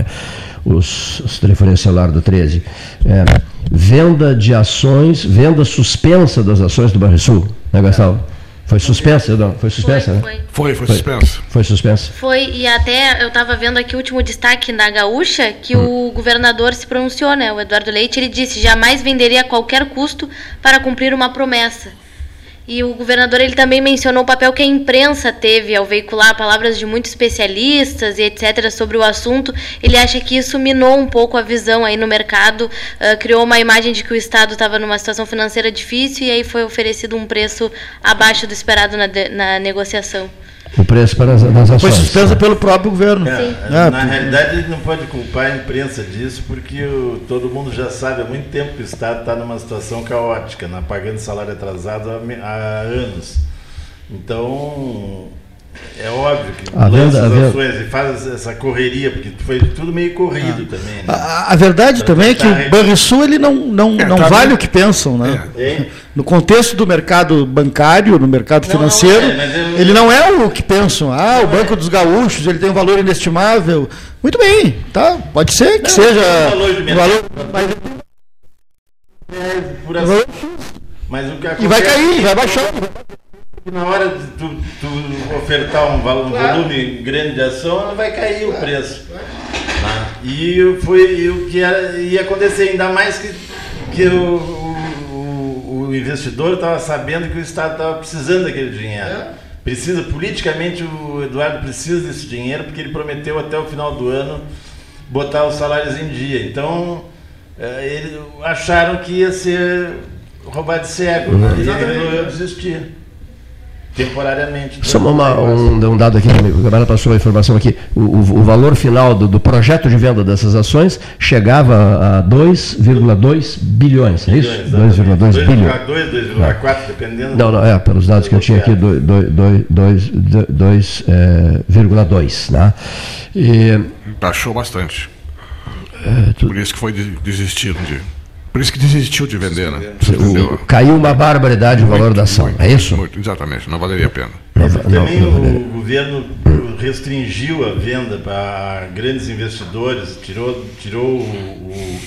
os, os telefones celular do 13. É, venda de ações, venda suspensa das ações do Banrisul, né, Gastão? Foi suspensa, não? Foi suspensa, foi, né? foi. Foi, foi Foi. suspenso. Foi suspensa. Foi, e até eu estava vendo aqui o último destaque na Gaúcha, que o governador se pronunciou, né? O Eduardo Leite, ele disse, jamais venderia a qualquer custo para cumprir uma promessa. E o governador ele também mencionou o papel que a imprensa teve ao veicular palavras de muitos especialistas e etc sobre o assunto. Ele acha que isso minou um pouco a visão aí no mercado, ah, criou uma imagem de que o Estado estava numa situação financeira difícil e aí foi oferecido um preço abaixo do esperado na, de- na negociação. O preço para as, das ações. Foi suspensa pelo próprio governo. É. É, na porque- realidade, ele não pode culpar a imprensa disso, porque o- todo mundo já sabe há muito tempo que o Estado está numa situação caótica, né, pagando salário atrasado há, há anos. Então, é óbvio que A lança as venda- ações e faz essa correria, porque foi tudo meio corrido Ah. também. Né? A, a verdade também é que o Banrisul ele não, não, É, não tá vale bem. o que pensam, né? Hein? No contexto do mercado bancário, no mercado Não, não financeiro, é, mas eu- ele não é o que pensam. Ah, o Banco dos Gaúchos, ele tem um valor inestimável. Muito bem, tá? Pode ser que Não, seja tem um valor de mercado. valor, mas, Por assim. Mas o que e vai acontece cair, é vai que baixar. Na hora de tu, tu ofertar um, valo- um volume grande de ação, vai cair o preço. Tá? E foi o que era, ia acontecer, ainda mais que, que o, o, o investidor estava sabendo que o Estado estava precisando daquele dinheiro. Precisa, politicamente, o Eduardo precisa desse dinheiro, porque ele prometeu até o final do ano botar os salários em dia. Então, eh, eles acharam que ia ser roubado de cego. E ele desistir. Temporariamente. Só uma- um, um dado aqui, amigo. O camarada passou a informação aqui. O, o- o valor final do, do projeto de venda dessas ações chegava a 2,2 bilhões, é isso? 2,2 bilhões. 2,2, 2,4, dependendo. Não, não, é, pelos dados que eu tinha aqui, 2,2, né? E, Baixou bastante. É, Por isso que foi de- desistido de. Por isso que desistiu de vender, né? o- caiu uma barbaridade o valor da ação, Muito, é isso? muito, exatamente, não valeria a pena. Não, não, também não o governo restringiu a venda para grandes investidores, tirou, tirou o-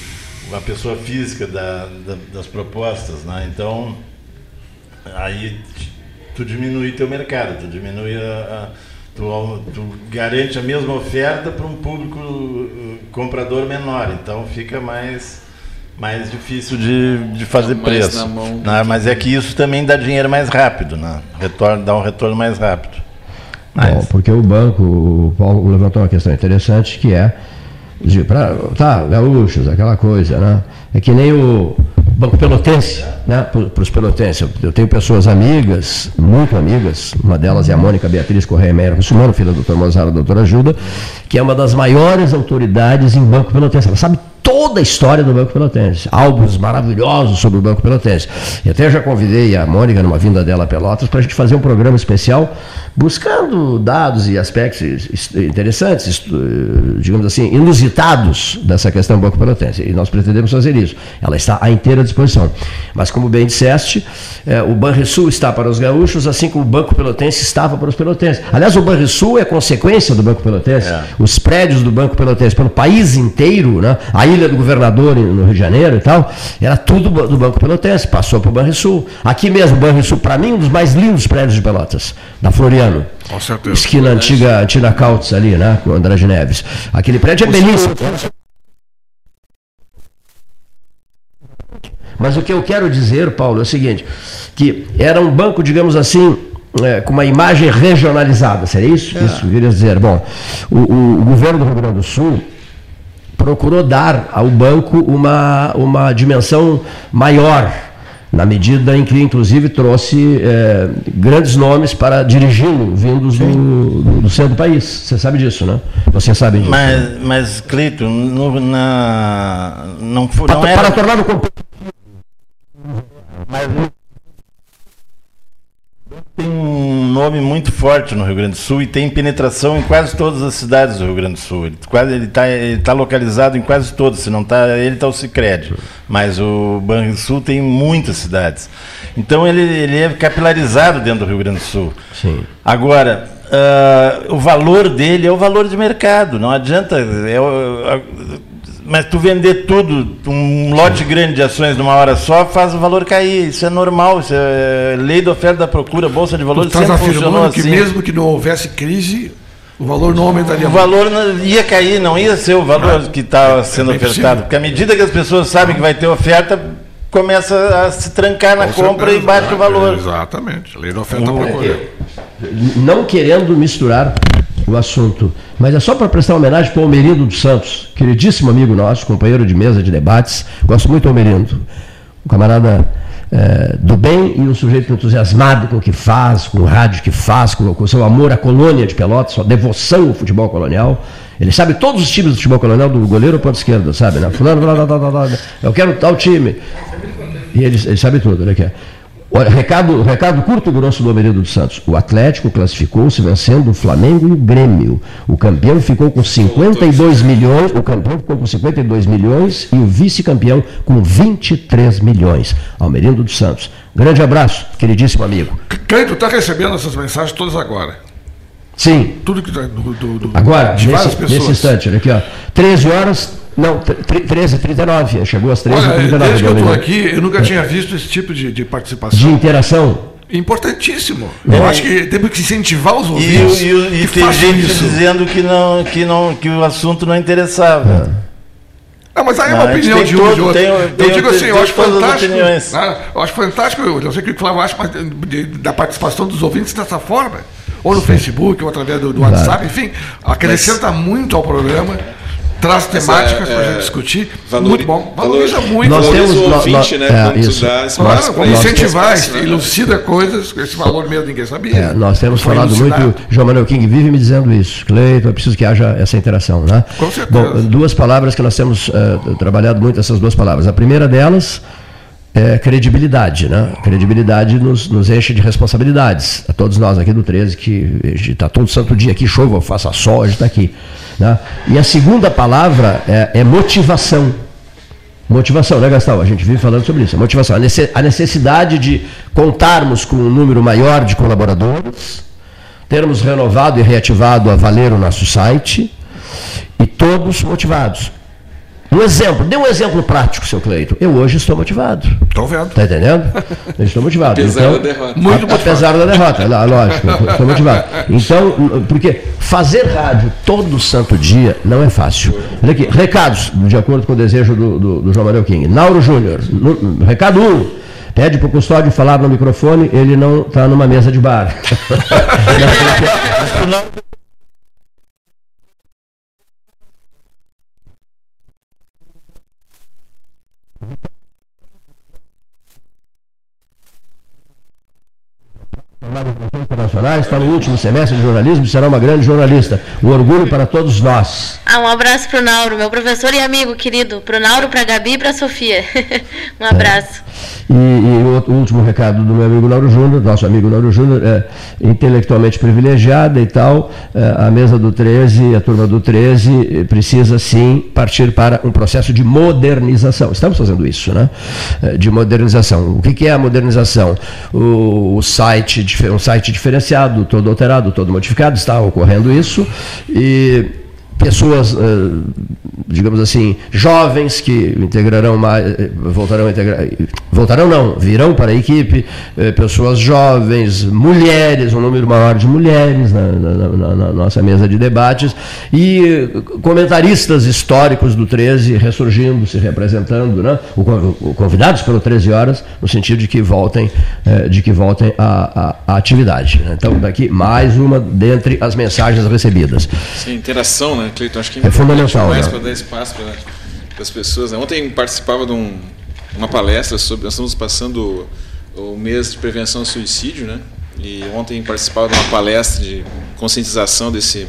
o- a pessoa física da- da- das propostas, né? Então, aí tu diminui teu mercado, tu diminui a, a- tu, tu garante a mesma oferta para um público uh, comprador menor, então fica mais mais difícil de, de fazer Mais preço. na mão. Né? Mas é que isso também dá dinheiro mais rápido, né? Retorno, dá um retorno mais rápido. Mas, Bom, porque o banco, o Paulo levantou uma questão interessante que é, de, pra, tá, gaúchos, aquela coisa, né? É que nem o Banco Pelotense, né? Para os pelotenses. Eu, tenho pessoas amigas, muito amigas, uma delas é a Mônica Beatriz Correia Meira Russumano, filha do Dr. Mozart, doutora Ajuda, que é uma das maiores autoridades em Banco Pelotense. Ela sabe toda a história do Banco Pelotense, álbuns maravilhosos sobre o Banco Pelotense. E até já convidei a Mônica, numa vinda dela a Pelotas, para a gente fazer um programa especial buscando dados e aspectos interessantes, eh, digamos assim, inusitados dessa questão do Banco Pelotense. E nós pretendemos fazer isso. Ela está à inteira disposição. Mas, como bem disseste, eh, o Banrisul está para os gaúchos, assim como o Banco Pelotense estava para os pelotenses. Aliás, o Banrisul é consequência do Banco Pelotense. É. Os prédios do Banco Pelotense, pelo país inteiro, né? a Ilha do Governador no Rio de Janeiro e tal, era tudo do Banco Pelotense, passou para o Banrisul. Aqui mesmo, o Banrisul, para mim, um dos mais lindos prédios de Pelotas, da Floriano. Com certeza. Esquina antiga, Tina Cautes ali, né? Com o André de Neves. Aquele prédio é belíssimo. Mas o que eu quero dizer, Paulo, é o seguinte: que era um banco, digamos assim, é, com uma imagem regionalizada, seria isso? Isso que eu queria dizer. Bom, o, o- o governo do Rio Grande do Sul procurou dar ao banco uma, uma dimensão maior na medida em que, inclusive, trouxe é, grandes nomes para dirigi-lo, vindos do, do, do, centro do país. Você sabe disso, né? Você sabe disso. Mas, né? mas Cleito, no, na, não, foi, não para, era... para tornar o mas tem um nome muito forte no Rio Grande do Sul e tem penetração em quase todas as cidades do Rio Grande do Sul. Ele quase ele está ele tá localizado em quase todas. Se não tá, ele está o Sicredi, mas o Banrisul tem muitas cidades. Então ele, ele é capilarizado dentro do Rio Grande do Sul. Sim. Agora uh, o valor dele é o valor de mercado. Não adianta é, mas tu vender tudo, um lote grande de ações numa hora só, faz o valor cair. Isso é normal, isso é lei da oferta e da procura, bolsa de valores tu sempre funcionou assim. que mesmo que não houvesse crise, o valor não aumentaria. O valor ia cair, não ia ser o valor ah, que estava sendo é ofertado. Porque à medida que as pessoas sabem que vai ter oferta, começa a se trancar na Com compra certeza, e baixa o valor. Exatamente, lei da oferta e procura. Não querendo misturar o assunto. Mas é só para prestar homenagem para o Almerindo dos Santos, queridíssimo amigo nosso, companheiro de mesa de debates. Gosto muito do Almerindo. Um camarada é, do bem e um sujeito entusiasmado com o que faz, com o rádio que faz, com, o seu amor à colônia de Pelotas, sua devoção ao futebol colonial. Ele sabe todos os times do futebol colonial, do goleiro ao ponto esquerda, sabe? Né? Fulano, blá, blá, blá, blá, eu quero tal time. E ele, ele sabe tudo, quer. Olha, recado, recado curto e grosso do Almeida dos Santos. O Atlético classificou-se vencendo o Flamengo e o Grêmio. O campeão ficou com 52 milhões, o campeão ficou com 52 milhões e o vice-campeão com 23 milhões. Almerindo dos Santos. Grande abraço, queridíssimo amigo. Cleito, está recebendo essas mensagens todas agora. Sim. Tudo que tá do, do, do, agora, nesse, nesse instante, olha aqui, ó. 13 horas, não, 13h39, chegou às 13h39. Olha, desde que eu estou aqui, eu nunca tinha visto esse tipo de, de participação. De interação. Importantíssimo. Eu é. acho que temos que incentivar os ouvintes. E, e, e tem gente isso. dizendo que, não, que, não, que o assunto não interessava. É. Não, mas aí é uma opinião de um de outro. eu digo assim, eu acho fantástico. Né? Eu acho fantástico, eu não sei o que o Flávio acha da participação dos ouvintes dessa forma. Ou no Facebook, ou através do, do WhatsApp, enfim, acrescenta mas... muito ao programa traz temáticas para a gente discutir. Valor, muito bom. Valoriza muito. Nós temos o ouvinte, né? É, isso. Claro, vamos incentivar, espaço, elucida coisas, esse valor mesmo ninguém sabia. É, nós temos falado muito, João Manuel King vive me dizendo isso. Cleiton, é preciso que haja essa interação. Né? Com certeza. Bom, duas palavras que nós temos uh, trabalhado muito, essas duas palavras. A primeira delas é credibilidade, né? Credibilidade nos, nos enche de responsabilidades. A todos nós aqui do 13, que está todo santo dia aqui, chova, faça sol, a gente está aqui. Né? E a segunda palavra é, é, motivação. Motivação, né, Gastão? A gente vive falando sobre isso. A motivação. A necessidade de contarmos com um número maior de colaboradores, termos renovado e reativado a valer o nosso site e todos motivados. Um exemplo, dê um exemplo prático, seu Cleito. Eu hoje estou motivado. Estou vendo. Está entendendo? Eu estou motivado. apesar então, da derrota. Muito a, apesar da derrota, lógico, estou motivado. Então, porque fazer rádio todo santo dia não é fácil. Olha aqui, recados, de acordo com o desejo do, do, do João Manuel King. Nauro Júnior, recado 1. Um, pede para o custódio falar no microfone, ele não está numa mesa de bar. más internacionais, está no último semestre de jornalismo e será uma grande jornalista. Um orgulho para todos nós. Ah, um abraço para o Nauro, meu professor e amigo querido. Para o Nauro, para a Gabi e para a Sofia. um abraço. É. E, e, o último recado do meu amigo Lauro Júnior, nosso amigo Lauro Júnior, é intelectualmente privilegiada e tal, é, a mesa do 13, a turma do 13 precisa sim partir para um processo de modernização. Estamos fazendo isso, né? É, de modernização. O que, que é a modernização? O, o site, um site diferenciado, todo alterado, todo modificado, está ocorrendo isso. E pessoas, eh, digamos assim, jovens que integrarão mais, eh, voltarão a integrar, voltarão não, virão para a equipe, eh, pessoas jovens, mulheres, um número maior de mulheres na, na, na, nossa mesa de debates e comentaristas históricos do 13 ressurgindo, se representando, né? convidados pelo 13 horas, no sentido de que voltem, de que voltem à, atividade. Então, daqui mais uma dentre as mensagens recebidas. Sim, interação, né? Cleiton? Acho que é fundamental. mais né? Dar espaço para as pessoas. Né? Ontem participava de um, uma palestra sobre. Nós estamos passando o mês de prevenção ao suicídio, né? E ontem participava de uma palestra de conscientização desse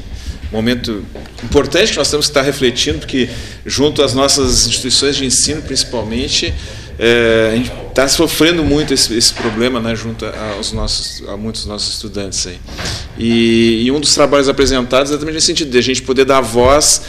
momento importante que nós temos que estar refletindo, porque junto às nossas instituições de ensino, principalmente, é, a gente está sofrendo muito esse, esse, problema né, junto aos nossos, a muitos dos nossos estudantes. Aí. E, e, um dos trabalhos apresentados é exatamente nesse sentido, de a gente poder dar voz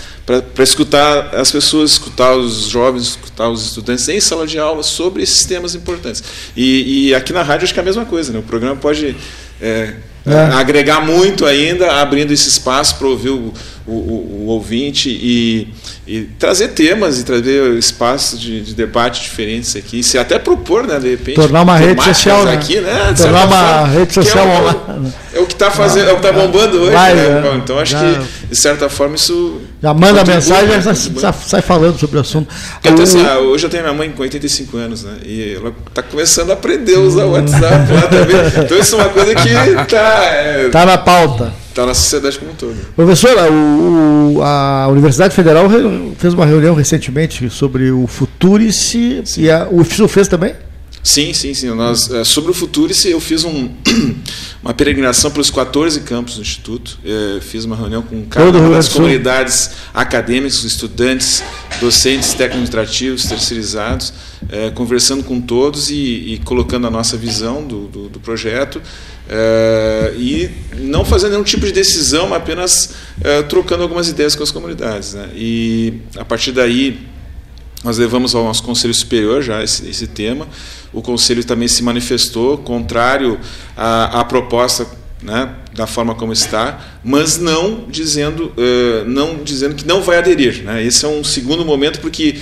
para escutar as pessoas, escutar os jovens, escutar os estudantes em sala de aula sobre esses temas importantes. E, e aqui na rádio acho que é a mesma coisa, né? o programa pode é, é. agregar muito ainda, abrindo esse espaço para ouvir o, o, o, o ouvinte e e trazer temas e trazer espaços de, de, debate diferentes aqui, se até propor, né, de repente, tornar uma rede social, né? aqui, né? Tornar uma forma, rede social é o, é o, que está fazendo, é o que está bombando hoje, Vai, né? É. Então acho já, que de certa forma isso já manda mensagem, e já, já, sai falando sobre o assunto. Então, assim, ah, hoje eu tenho minha mãe com 85 anos, né? E ela está começando a aprender a usar o WhatsApp lá também. Então isso é uma coisa que está é, tá na pauta. Está na sociedade como um todo. Professora, o, a Universidade Federal fez uma reunião recentemente sobre o Futurice e a, o FISU fez também? Sim, sim, sim. Nós, é, sobre o Futurice, eu fiz um, uma peregrinação pelos 14 campos do Instituto. É, fiz uma reunião com cada uma das comunidades acadêmicas, estudantes, docentes, técnico-administrativos, terceirizados, é, conversando com todos e, e, colocando a nossa visão do, do, do projeto é, e não fazendo nenhum tipo de decisão, apenas é, trocando algumas ideias com as comunidades. Né? E a partir daí nós levamos ao nosso Conselho Superior já esse, esse tema. O Conselho também se manifestou contrário à, à proposta né, da forma como está, mas não dizendo, uh, não dizendo que não vai aderir. Né? Esse é um segundo momento, porque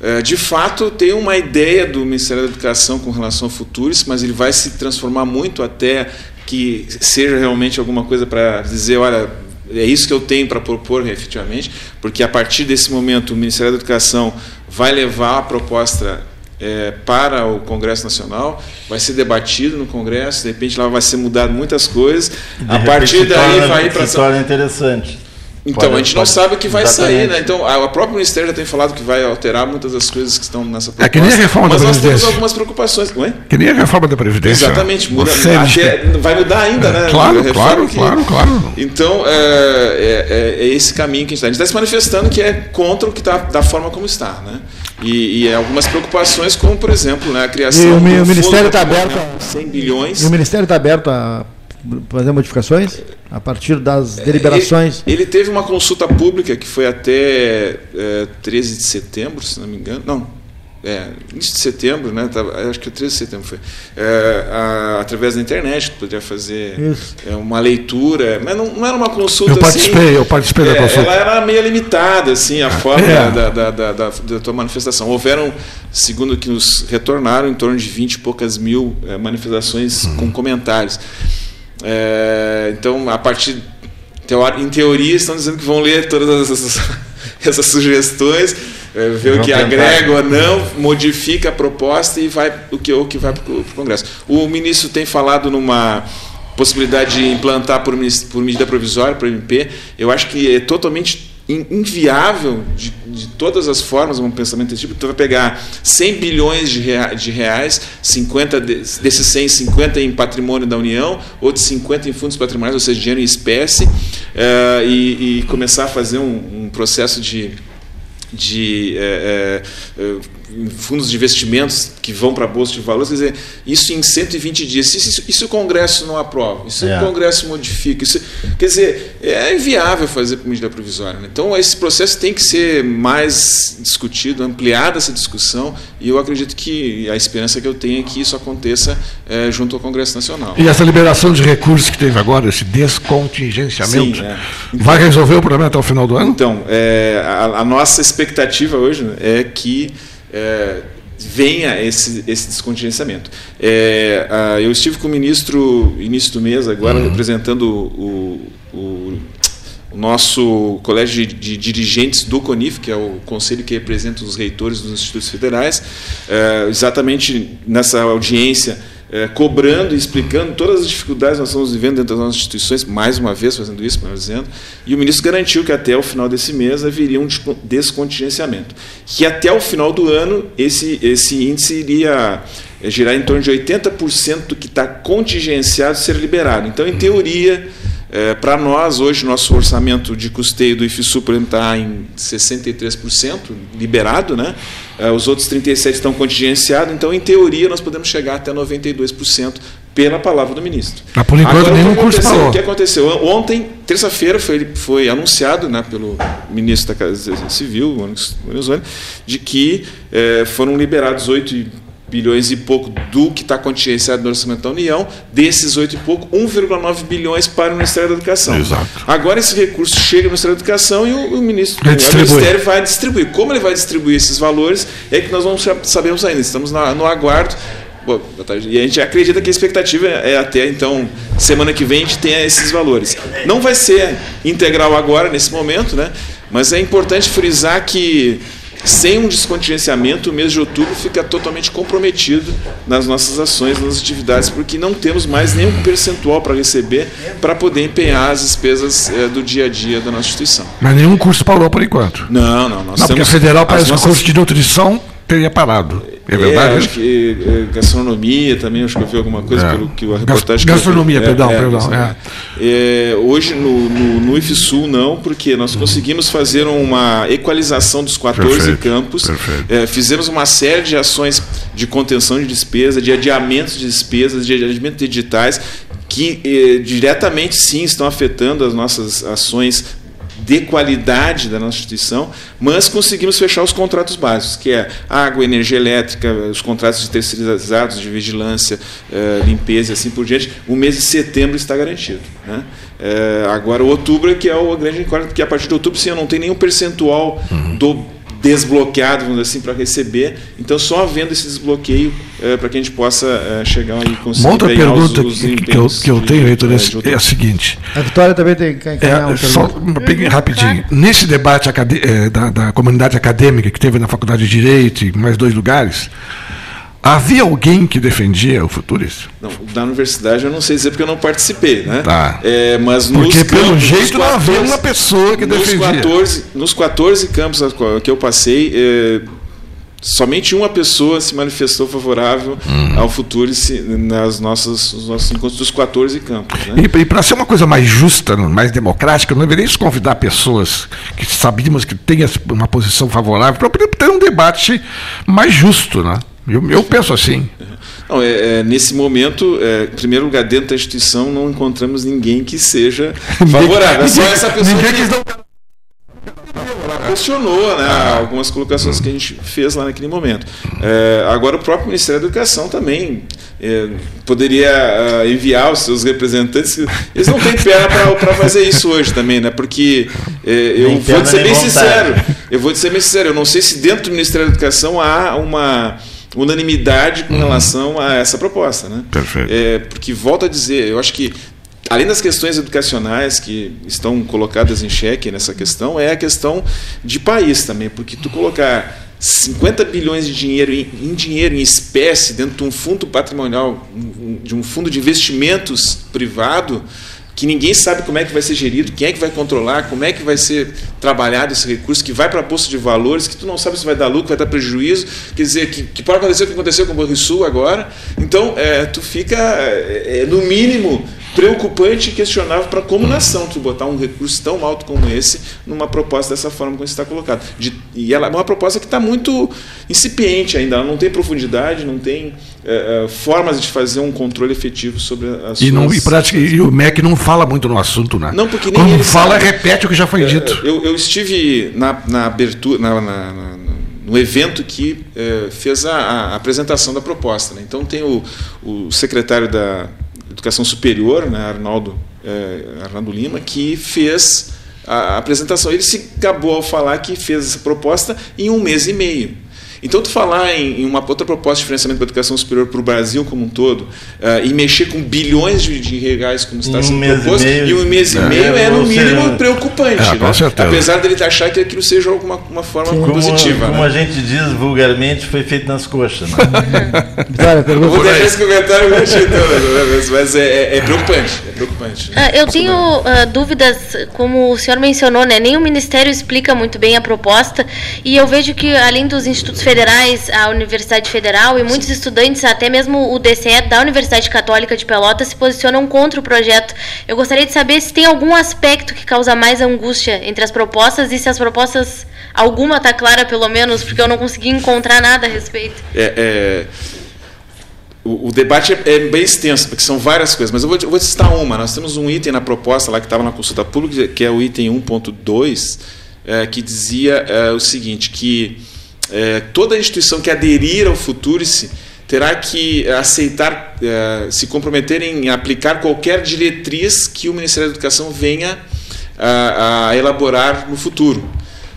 uh, de fato tem uma ideia do Ministério da Educação com relação ao Futuris, mas ele vai se transformar muito até que seja realmente alguma coisa para dizer, olha, é isso que eu tenho para propor efetivamente, porque a partir desse momento o Ministério da Educação vai levar a proposta é, para o Congresso Nacional, vai ser debatido no Congresso, de repente lá vai ser mudado muitas coisas, a partir daí vai ir para... Torna interessante. Então, a gente não sabe o que vai exatamente. sair, né? Então, a, própria Ministério já tem falado que vai alterar muitas das coisas que estão nessa proposta. É que nem a reforma mas da Previdência. Mas nós temos algumas preocupações. Ué? Que nem a reforma da Previdência. Exatamente. Muda, até, vai mudar ainda, é, né? Claro, claro, que, claro, claro. Então, é, é, é, é, esse caminho que a gente está. A gente está se manifestando que é contra o que está da forma como está, né? E, e, algumas preocupações, como, por exemplo, né, a criação e o, do o Ministério está aberto a 100 bilhões. E o Ministério está aberto a fazer modificações a partir das é, deliberações? Ele, ele teve uma consulta pública que foi até é, 13 de setembro, se não me engano. Não, é, início de setembro, né? acho que é 13 de setembro foi. É, a, através da internet, poderia fazer é, uma leitura, mas não, não, era uma consulta. Eu participei, assim, eu participei da é, consulta. Ela era meio limitada, assim, a forma é. da, da, da, da, da tua manifestação. Houveram, segundo que nos retornaram, em torno de 20 e poucas mil é, manifestações hum. com comentários. É, então, a partir. Em teoria, estão dizendo que vão ler todas essas, essas sugestões, é, ver o que agrega ou não, modifica a proposta e vai o que, o que vai para o Congresso. O ministro tem falado numa possibilidade de implantar por, por medida provisória, por MP. Eu acho que é totalmente inviável de, todas as formas um pensamento desse tipo. Tu vai pegar 100 bilhões de, rea, de reais, 50 de, desses 100, 50 em patrimônio da União, outros 50 em fundos patrimoniais, ou seja, dinheiro em espécie, uh, e, e, começar a fazer um, um processo de de é, é, fundos de investimentos que vão para a Bolsa de Valores, quer dizer, isso em 120 dias. Isso, isso o Congresso não aprova, isso é. o Congresso modifica. Isso, quer dizer, é inviável fazer por medida provisória. Né? Então, esse processo tem que ser mais discutido, ampliada essa discussão, e eu acredito que a esperança que eu tenho é que isso aconteça é, junto ao Congresso Nacional. E essa liberação de recursos que teve agora, esse descontingenciamento, Sim, é. então, vai resolver o problema até o final do ano? Então, é, a, a nossa expectativa hoje né, é que é, venha esse, esse descontingenciamento. É, a, eu estive com o ministro início do mês, agora uhum. representando o, o, o, nosso colégio de, de, dirigentes do CONIF, que é o conselho que representa os reitores dos institutos federais, é, exatamente nessa audiência é, cobrando e explicando todas as dificuldades que nós estamos vivendo dentro das nossas instituições, mais uma vez fazendo isso, melhor dizendo, e o ministro garantiu que até o final desse mês haveria um descontingenciamento. Que até o final do ano esse, esse índice iria é, girar em torno de 80% do que está contingenciado ser liberado. Então, em teoria, é, Para nós, hoje, nosso orçamento de custeio do IFSU, por exemplo, está em 63% liberado, né? É, os outros 37% estão contingenciados, então, em teoria, nós podemos chegar até 92% pela palavra do ministro. Mas por enquanto, Agora, nenhum curso falou. O que aconteceu? Ontem, terça-feira, foi, foi anunciado né, pelo ministro da Casa Civil, Venezuela, de que eh, foram liberados 8 bilhões e pouco do que está contingenciado no orçamento da União, desses 8 e pouco, 1,9 bilhões para o Ministério da Educação. Exato. Agora esse recurso chega no Ministério da Educação e o, o ministro, o. Ministério vai distribuir. Como ele vai distribuir esses valores é que nós não sa- sabemos ainda. Estamos na- no aguardo. Boa. E a gente acredita que a expectativa é até então, semana que vem, a gente tenha esses valores. Não vai ser integral agora, nesse momento, né? mas é importante frisar que sem um descontingenciamento, o mês de outubro fica totalmente comprometido nas nossas ações, nas atividades, porque não temos mais nenhum percentual para receber para poder empenhar as despesas eh, do dia a dia da nossa instituição. Mas nenhum curso parou por enquanto. Não, não. Nós Não, porque a temos federal parece que o nossas- curso de nutrição teria parado. É verdade? acho que eh, gastronomia também, acho que eu vi alguma coisa É. pelo que a reportagem. eu gastronomia, perdão, perdão, gastronomia. É, hoje no, no, no IFSUL não, porque nós conseguimos fazer uma equalização dos 14 Perfeito, campos. perfeito. É, fizemos uma série de ações de contenção de despesa, de adiamentos de despesas, de adiamento de editais, que eh, diretamente sim estão afetando as nossas ações de qualidade da nossa instituição, mas conseguimos fechar os contratos básicos, que é água, energia elétrica, os contratos de terceirizados de vigilância, eh, limpeza e assim por diante. O mês de setembro está garantido. Né? Eh, agora, o outubro é que é o grande porque a partir de outubro, sim, eu não tenho nenhum percentual do desbloqueado, vamos dizer assim, para receber. Então, só havendo esse desbloqueio eh, para que a gente possa eh, chegar e conseguir Uma outra empenhar os- pergunta os que, que eu, que eu tenho, Heitor, eh, é, outubro. é a seguinte. A Vitória também tem que É, só pergunta. peguei rapidinho. Nesse debate eh, da, da comunidade acadêmica que teve na Faculdade de Direito e em mais dois lugares, havia alguém que defendia o futurista? Não, da universidade eu não sei dizer porque eu não participei, né? Tá. É, mas Porque pelo campos, jeito nos não havia uma pessoa que nos defendia. 14, nos 14 campos que eu passei, é, somente uma pessoa se manifestou favorável Uhum. ao Futurice nas nossas, nos nossos encontros dos 14 campos. Né? E, para ser uma coisa mais justa, mais democrática, não deveríamos convidar pessoas que sabíamos que têm uma posição favorável para poder ter um debate mais justo, né? Eu, eu penso assim. Não, é, é, nesse momento, é, em primeiro lugar, dentro da instituição, não encontramos ninguém que seja favorável. É só essa pessoa Ninguém que questionou né, algumas colocações que a gente fez lá naquele momento. É, agora, o próprio Ministério da Educação também é, poderia ah, enviar os seus representantes. Eles não têm perna para fazer isso hoje também, né? Porque é, eu vou ser bem vontade. sincero. Eu vou te ser bem sincero. Eu não sei se dentro do Ministério da Educação há uma unanimidade com relação a essa proposta, né? Perfeito. É, porque volto a dizer, eu acho que além das questões educacionais que estão colocadas em xeque nessa questão, é a questão de país também, porque tu colocar 50 bilhões de dinheiro em, em dinheiro em espécie dentro de um fundo patrimonial, um- de um fundo de investimentos privado, que ninguém sabe como é que vai ser gerido, quem é que vai controlar, como é que vai ser trabalhado esse recurso, que vai para a bolsa de valores, que tu não sabe se vai dar lucro, vai dar prejuízo, quer dizer, que, que pode acontecer o que aconteceu com o Banrisul agora. Então, é, tu fica, é, é, no mínimo, preocupante e questionável para como nação tu botar um recurso tão alto como esse numa proposta dessa forma como está colocado. De, e ela é uma proposta que está muito incipiente ainda, ela não tem profundidade, não tem é, é, formas de fazer um controle efetivo sobre as E, não, e, prática, e o MEC não fala muito no assunto, né? Não, porque nem Quando fala, sabe. repete o que já foi dito. Eu, eu estive na, na abertura, na- na- na- no evento que eh, fez a, a apresentação da proposta. né? Então tem o, o secretário da Educação Superior, né, Arnaldo, eh, Arnaldo Lima, que fez a, apresentação. Ele se gabou ao falar que fez essa proposta em um mês e meio. Então, tu falar em, em uma outra proposta de financiamento da educação superior para o Brasil como um todo uh, e mexer com bilhões de, de reais, como está sendo um proposto, e um mês e meio é, é no mínimo seja, preocupante. É, né? Apesar dele achar que aquilo seja alguma uma forma como, positiva. Como né? a gente diz vulgarmente, foi feito nas coxas. Né? Vitória, pergunta. Vou deixar esse comentário mas é, é, é, preocupante. É preocupante né? eu tenho uh, dúvidas, como o senhor mencionou, né? Nem o Ministério explica muito bem a proposta e eu vejo que, além dos institutos federais, a Universidade Federal e muitos Sim. estudantes, até mesmo o DCE da Universidade Católica de Pelotas, se posicionam contra o projeto. Eu gostaria de saber se tem algum aspecto que causa mais angústia entre as propostas e se as propostas, alguma está clara pelo menos, porque eu não consegui encontrar nada a respeito. É, é o, o, debate é, é, bem extenso, porque são várias coisas, mas eu vou, eu vou citar uma. Nós temos um item na proposta lá que estava na consulta pública, que é o item 1.2, é, que dizia é, o seguinte, que é, toda instituição que aderir ao Futurice terá que aceitar, é, se comprometer em aplicar qualquer diretriz que o Ministério da Educação venha a, a elaborar no futuro.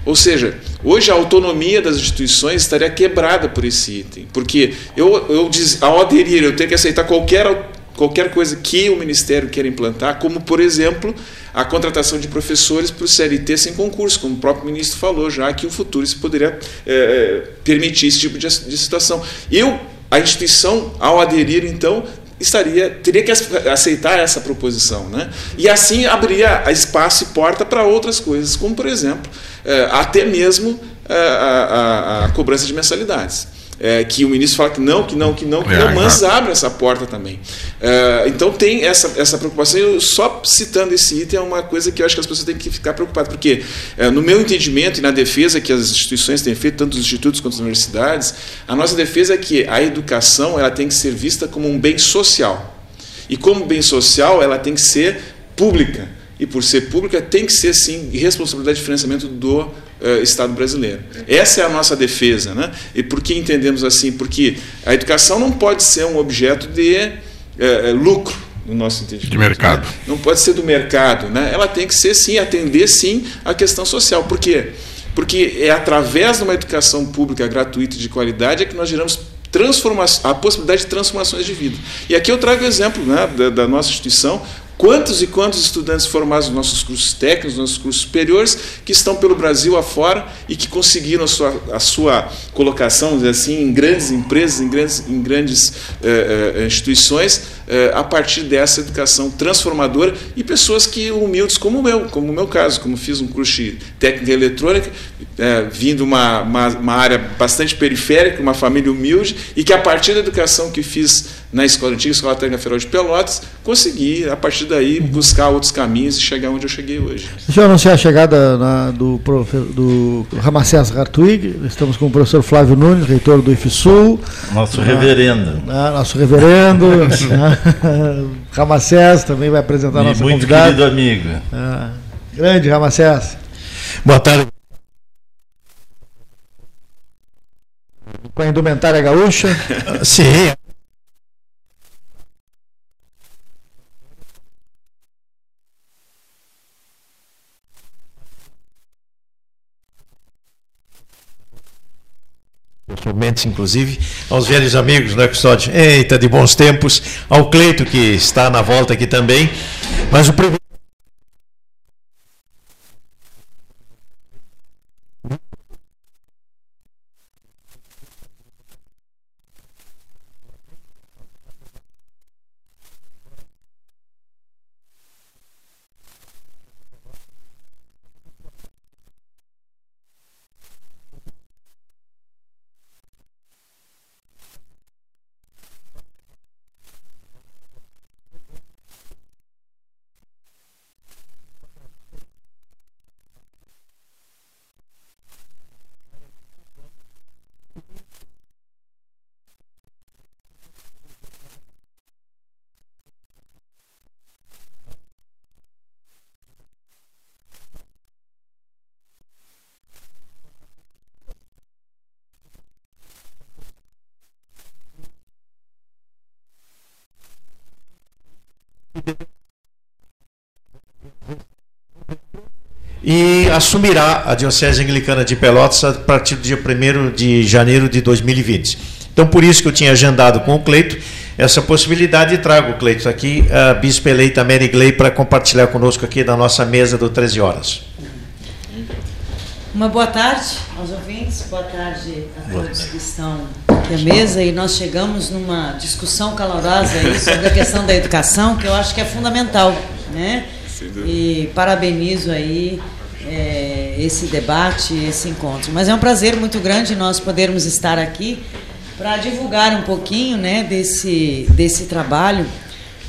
Ou seja, hoje a autonomia das instituições estaria quebrada por esse item, porque eu, eu ao aderir eu tenho que aceitar qualquer, qualquer coisa que o Ministério queira implantar, como por exemplo a contratação de professores para o CLT sem concurso, como o próprio ministro falou já que o futuro se poderia é, permitir esse tipo de, de situação. Eu, a instituição, ao aderir então, estaria teria que aceitar essa proposição, né? E assim abriria espaço e porta para outras coisas, como por exemplo é, até mesmo é, a, a, a, cobrança de mensalidades. É, que o ministro fala que não, que não, que não, que não, mas abre essa porta também. É, então tem essa, essa preocupação. Eu só citando esse item é uma coisa que eu acho que as pessoas têm que ficar preocupadas, porque é, no meu entendimento e na defesa que as instituições têm feito, tanto os institutos quanto as universidades, a nossa defesa é que a educação ela tem que ser vista como um bem social. E como bem social, ela tem que ser pública e por ser pública tem que ser sim responsabilidade de financiamento do uh, Estado brasileiro. Essa é a nossa defesa, né? E por que entendemos assim? Porque a educação não pode ser um objeto de uh, lucro no nosso entendimento. De mercado. Né? Não pode ser do mercado, né? Ela tem que ser sim atender sim a questão social. Por quê? Porque é através de uma educação pública gratuita e de qualidade é que nós geramos a possibilidade de transformações de vida. E aqui eu trago o exemplo né, da, da, nossa instituição, Quantos e quantos estudantes formados nos nossos cursos técnicos, nos nossos cursos superiores, que estão pelo Brasil afora e que conseguiram a sua, a sua colocação assim, em grandes empresas, em grandes, em grandes eh, eh, instituições, eh, a partir dessa educação transformadora e pessoas que humildes como o meu, como o meu caso, como fiz um curso de técnica eletrônica, vindo uma, uma, uma área bastante periférica, uma família humilde, e que a partir da educação que fiz na escola antiga, Escola Técnica Federal de Pelotas, consegui, a partir daí, buscar outros caminhos e chegar onde eu cheguei hoje. Deixa eu anunciar a chegada na, do, do Ramacés Hartwig, estamos com o professor Flávio Nunes, reitor do IFSUL. Nosso ah, reverendo. Ah, nosso reverendo. ah, Ramacés também vai apresentar a nossa muito convidada. querido amigo. Ah, grande Ramacés. Boa tarde. Com a indumentária gaúcha? Sim. Momentos, inclusive, aos velhos amigos, né, Custódio? Eita, de bons tempos, ao Cleito, que está na volta aqui também. Mas o e assumirá a Diocese Anglicana de Pelotas a partir do dia 1 de janeiro de 2020. Então, por isso que eu tinha agendado com o Cleito essa possibilidade e trago o Cleito aqui, a Bispo eleita Mary Gley, para compartilhar conosco aqui da nossa mesa do 13 horas. Uma boa tarde aos ouvintes, boa tarde a todos que estão aqui à mesa e nós chegamos numa discussão calorosa aí sobre a questão da educação, que eu acho que é fundamental, né? E parabenizo aí é, esse debate, esse encontro. Mas é um prazer muito grande nós podermos estar aqui para divulgar um pouquinho, né, desse desse trabalho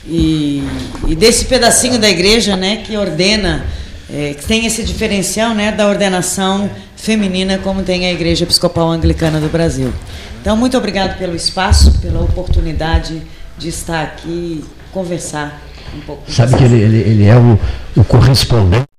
e, e desse pedacinho da igreja, né, que ordena é, que tem esse diferencial né, da ordenação feminina, como tem a Igreja Episcopal Anglicana do Brasil. Então, muito obrigado pelo espaço, pela oportunidade de estar aqui e conversar um pouco. Sabe que ele, ele, ele é o, o correspondente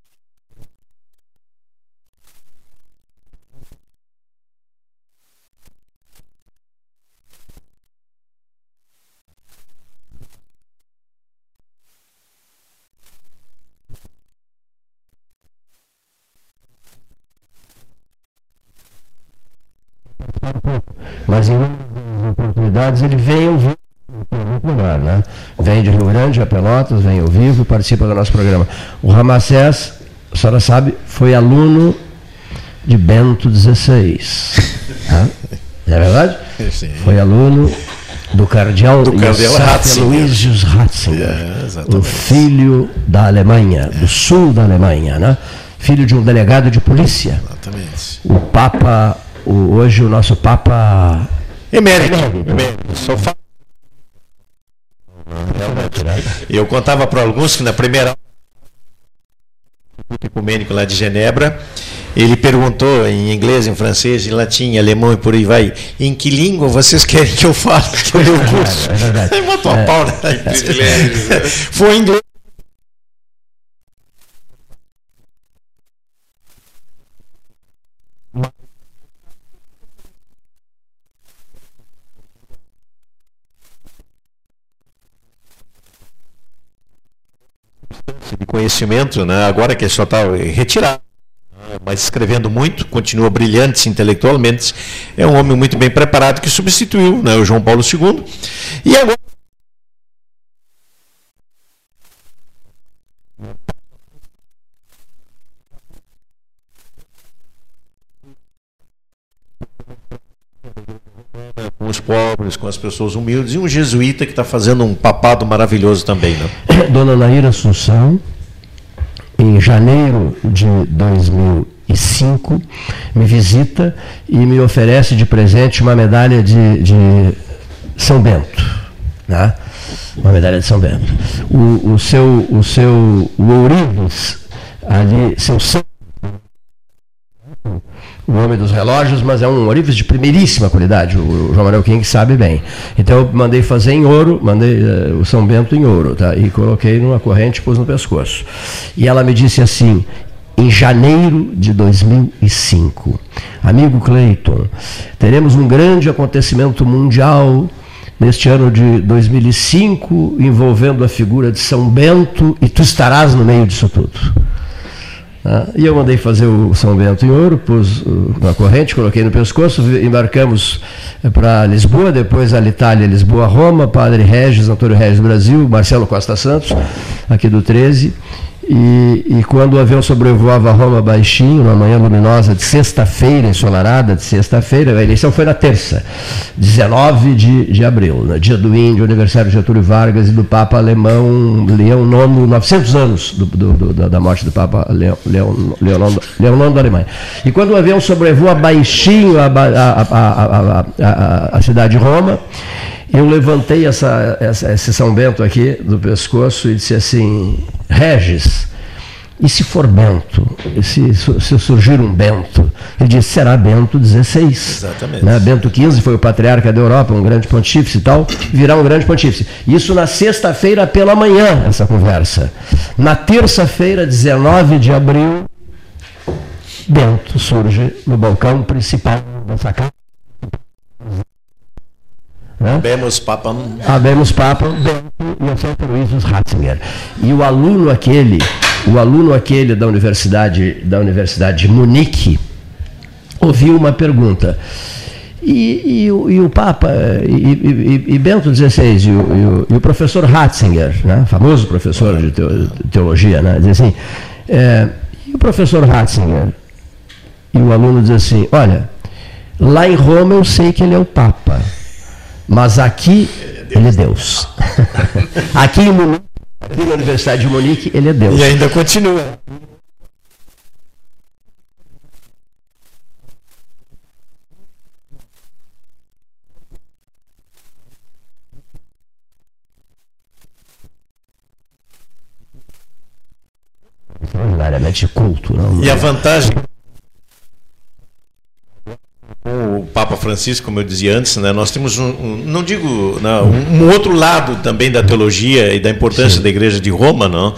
oportunidades ele vem ao vivo. Lugar, né? Vem de Rio Grande, a Pelotas, vem ao vivo, participa do nosso programa. O Ramacés, a senhora sabe, foi aluno de Bento XVI. Né? É verdade? Sim. Foi aluno do cardeal, Do cardeal Ratzinger. É, o filho da Alemanha, do sul da Alemanha, né? filho de um delegado de polícia. Exatamente. O Papa, o- hoje o nosso Papa Emérito. Emérito. Só Eu contava para alguns que na primeira ecumênico lá de Genebra, ele perguntou em inglês, em francês, em latim, em alemão e por aí vai, em que língua vocês querem que eu fale que é o meu curso? É verdade. Aí matou a pau, né? privilégio, né? Foi em inglês. de conhecimento, né? agora que só está retirado, né? mas escrevendo muito, continua brilhante intelectualmente, é um homem muito bem preparado que substituiu né, o João Paulo II. E agora. Com os pobres, com as pessoas humildes, e um jesuíta que está fazendo um papado maravilhoso também. Né? Dona Naira Assunção, janeiro de 2005, me visita e me oferece de presente uma medalha de, de São Bento. Né? Uma medalha de São Bento. O, o seu, o seu o Ourives, ali, seu santo, o homem dos relógios, mas é um Ourives de primeiríssima qualidade, o João Manuel King sabe bem. Então eu mandei fazer em ouro, mandei eh, o São Bento em ouro, tá? E coloquei numa corrente e pus no pescoço. E ela me disse assim, em janeiro de 2005, amigo Cleiton, teremos um grande acontecimento mundial neste ano de 2005 envolvendo a figura de São Bento e tu estarás no meio disso tudo. Ah, E eu mandei fazer o São Bento em ouro, pus uh, na corrente, coloquei no pescoço, embarcamos para Lisboa, depois Alitalia, Lisboa, Roma, Padre Regis, Antônio Regis Brasil, Marcelo Costa Santos, aqui do 13. E, e quando o avião sobrevoava Roma baixinho, numa manhã luminosa de sexta-feira, ensolarada de sexta-feira, a eleição foi na terça, 19 de, de abril, no dia do índio, aniversário de Getúlio Vargas e do Papa alemão Leão IX, 900 anos do, do- do- da- morte do Papa Leão, Leão, da Alemanha. E quando o avião sobrevoa baixinho a, ba- a- a- a- a- a- a cidade de Roma, eu levantei essa, essa, esse São Bento aqui do pescoço e disse assim: Regis, e se for Bento? E se, se surgir um Bento? Ele disse: será Bento XVI. Exatamente. Né? Bento XV foi o patriarca da Europa, um grande pontífice e tal, virá um grande pontífice. Isso na sexta-feira pela manhã, essa conversa. Na terça-feira, 19 de abril, Bento surge no balcão principal da sacada. Né? Bemos papam. Habemos Papa, Bento e o Santo Luís Ratzinger. E o aluno aquele, o aluno aquele da Universidade, da Universidade de Munique ouviu uma pergunta. E, e, o, e o Papa, e, e, Bento XVI, e o, o, professor Ratzinger, né, famoso professor de teologia, né, diz assim, é, e o professor Ratzinger, e o aluno diz assim, olha, lá em Roma eu sei que ele é o Papa, mas aqui ele é Deus. aqui, em Munique, aqui na Universidade de Munique ele é Deus. E ainda continua. extraordinariamente culto. Não? E a vantagem o Papa Francisco, como eu dizia antes, né, nós temos um, um não digo não, um, um, outro lado também da teologia e da importância Sim. da Igreja de Roma, não?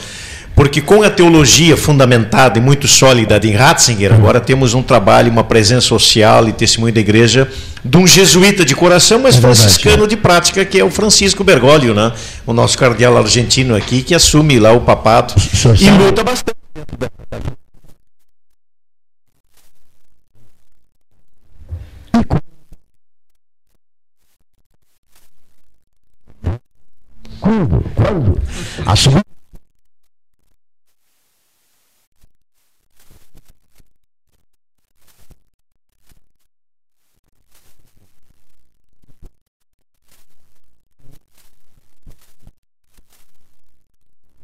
Porque com a teologia fundamentada e muito sólida de Ratzinger, agora temos um trabalho, uma presença social e testemunho da igreja de um jesuíta de coração, mas é franciscano de prática, que é o Francisco Bergoglio, né? o nosso cardeal argentino aqui, que assume lá o papado e luta bastante. Quando? Quando? Assumir.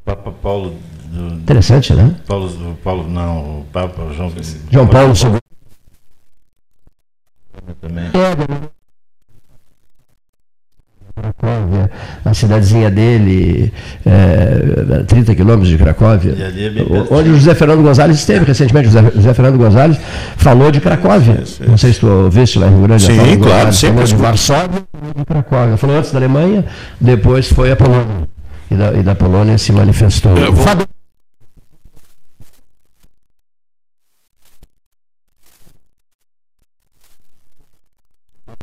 Papa Paulo. Interessante, né? Paulo, Paulo não, o Papa João, João Paulo II. Também. É, Cracóvia, a cidadezinha dele, é, 30 quilômetros de Cracóvia, é onde o José Fernando Gonzalez esteve recentemente. José, José Fernando Gonzalez falou de Cracóvia. Isso, isso. Não sei se tu ouviste lá em Rio Grande. Sim, claro, Gonzalez, sempre. Falou de Varsóvia e de Cracóvia. Falou antes da Alemanha, depois foi a Polônia. E da, e da Polônia se manifestou. Eu vou...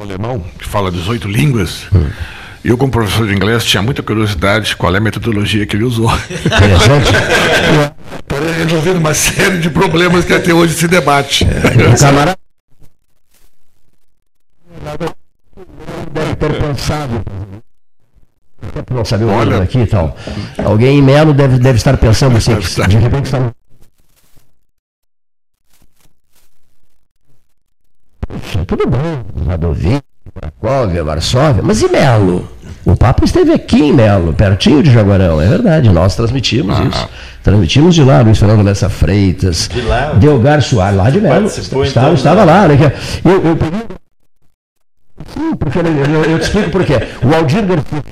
alemão, que fala 18 línguas. Hum. Eu, como professor de inglês, tinha muita curiosidade qual é a metodologia que ele usou. Para resolver uma série de problemas que até hoje se debate. É, camarada deve ter pensado. Não saber o Olha, aqui e tal. Alguém em Melo deve, deve estar pensando assim, de repente está tudo bem, Radovinho, Cracóvia, Varsóvia, mas e Melo? O Papa esteve aqui em Melo, pertinho de Jaguarão, é verdade, nós transmitimos ah. isso. Transmitimos de lá, Luiz Fernando Lessa Freitas, de lá, Delgar Soares, lá de Melo. Estava, então, estava lá, né? Eu, eu eu, eu, eu te explico por quê. O Aldir Garcia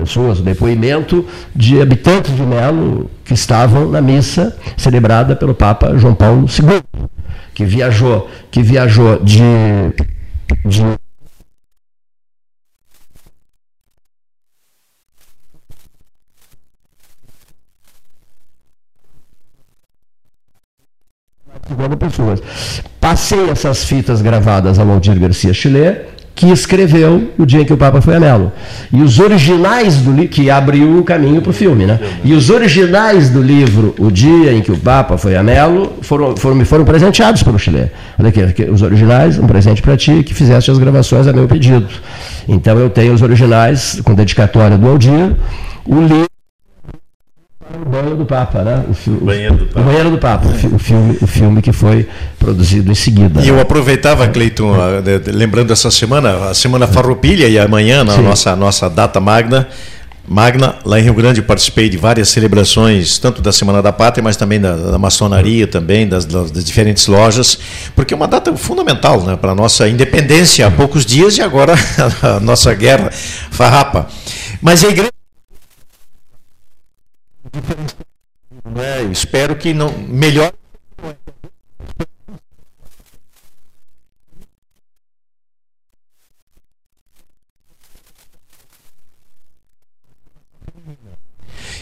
pessoas, o depoimento de habitantes de Melo que estavam na missa celebrada pelo Papa João Paulo II, que viajou, que viajou de, de pessoas. Passei essas fitas gravadas ao Aldir Garcia Chile que escreveu o dia em que o Papa foi a Melo. E os originais do livro, que abriu o caminho para o filme, né? E os originais do livro, O Dia em que o Papa foi a Melo, foram, foram, foram presenteados pelo Chile. Olha aqui, os originais, um presente para ti, que fizeste as gravações a meu pedido. Então eu tenho os originais, com dedicatória do Aldir, o livro o banho do Papa, né? O, o, banheiro do Papa. O banheiro do Papa, o, filme, o filme que foi produzido em seguida. E eu aproveitava, Cleiton, lembrando essa semana, a semana Farroupilha e amanhã, na nossa, nossa data magna, Magna, lá em Rio Grande, participei de várias celebrações, tanto da Semana da Pátria, mas também da, da maçonaria, também das, das, diferentes lojas, porque é uma data fundamental né, para a nossa independência há poucos dias e agora a nossa guerra farrapa. Mas a igreja né? Espero que não melhor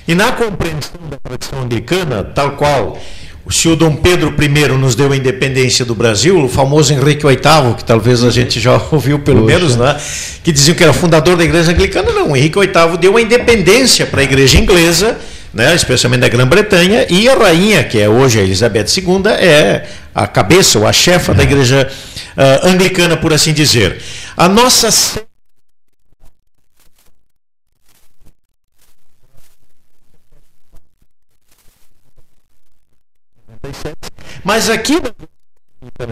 E na compreensão da tradição anglicana, tal qual o senhor Dom Pedro I nos deu a independência do Brasil, o famoso Henrique VIII, que talvez a gente já ouviu pelo Poxa. menos, né? que diziam que era fundador da igreja anglicana. Não, o Henrique VIII deu a independência para a igreja inglesa, né? especialmente da Grã-Bretanha, e a rainha, que é hoje a Elizabeth II, é a cabeça ou a chefa da igreja ah, anglicana, por assim dizer. A nossa Mas aqui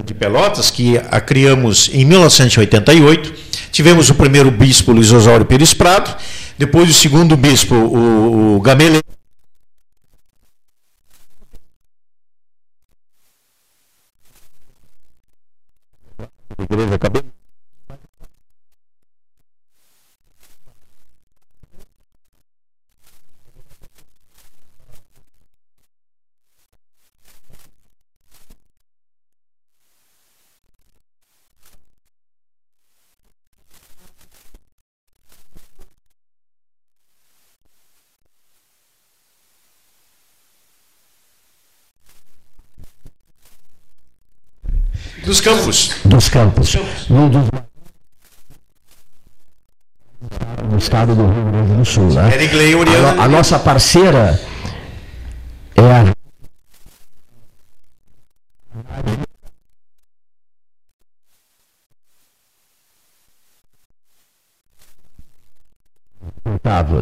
de Pelotas, que a criamos em 1988, tivemos o primeiro bispo Luiz Osório Pires Prado, depois o segundo bispo, o, o Gamele. Igreja Cabelo. Dos campos. dos campos. Num dos do estado do Rio Grande do Sul, né? A, no- a nossa parceira é a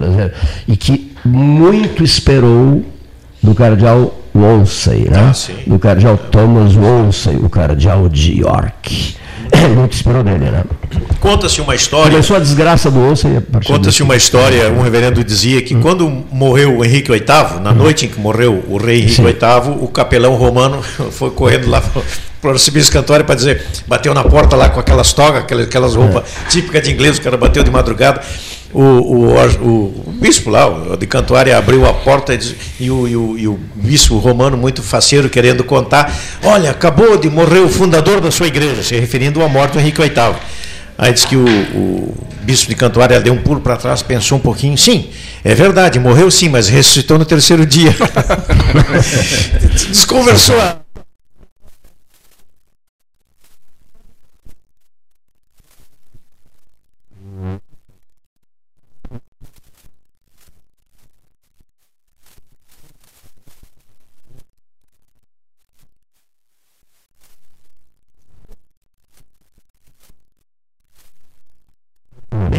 né? e que muito esperou do cardeal Wolsey, né? Ah, do cardeal Thomas Wolsey, o cardeal de York. Muito esperou dele, né? Conta-se uma história. Começou a desgraça do Wolsey. a partir Conta-se uma história, um reverendo dizia que quando morreu o Henrique VIII, na noite em que morreu o rei Henrique Sim. VIII, o capelão romano foi correndo lá para o Cantório para dizer, bateu na porta lá com aquelas togas, aquelas, aquelas roupas típicas de inglês, o cara bateu de madrugada. O, o, o, bispo lá, o de Cantuária, abriu a porta e, diz- e o, e, o, e o bispo romano, muito faceiro, querendo contar: Olha, acabou de morrer o fundador da sua igreja, se referindo à morte do Henrique VIII. Aí diz que o, o bispo de Cantuária deu um pulo para trás, pensou um pouquinho. Sim, é verdade, morreu sim, mas ressuscitou no terceiro dia. Desconversou.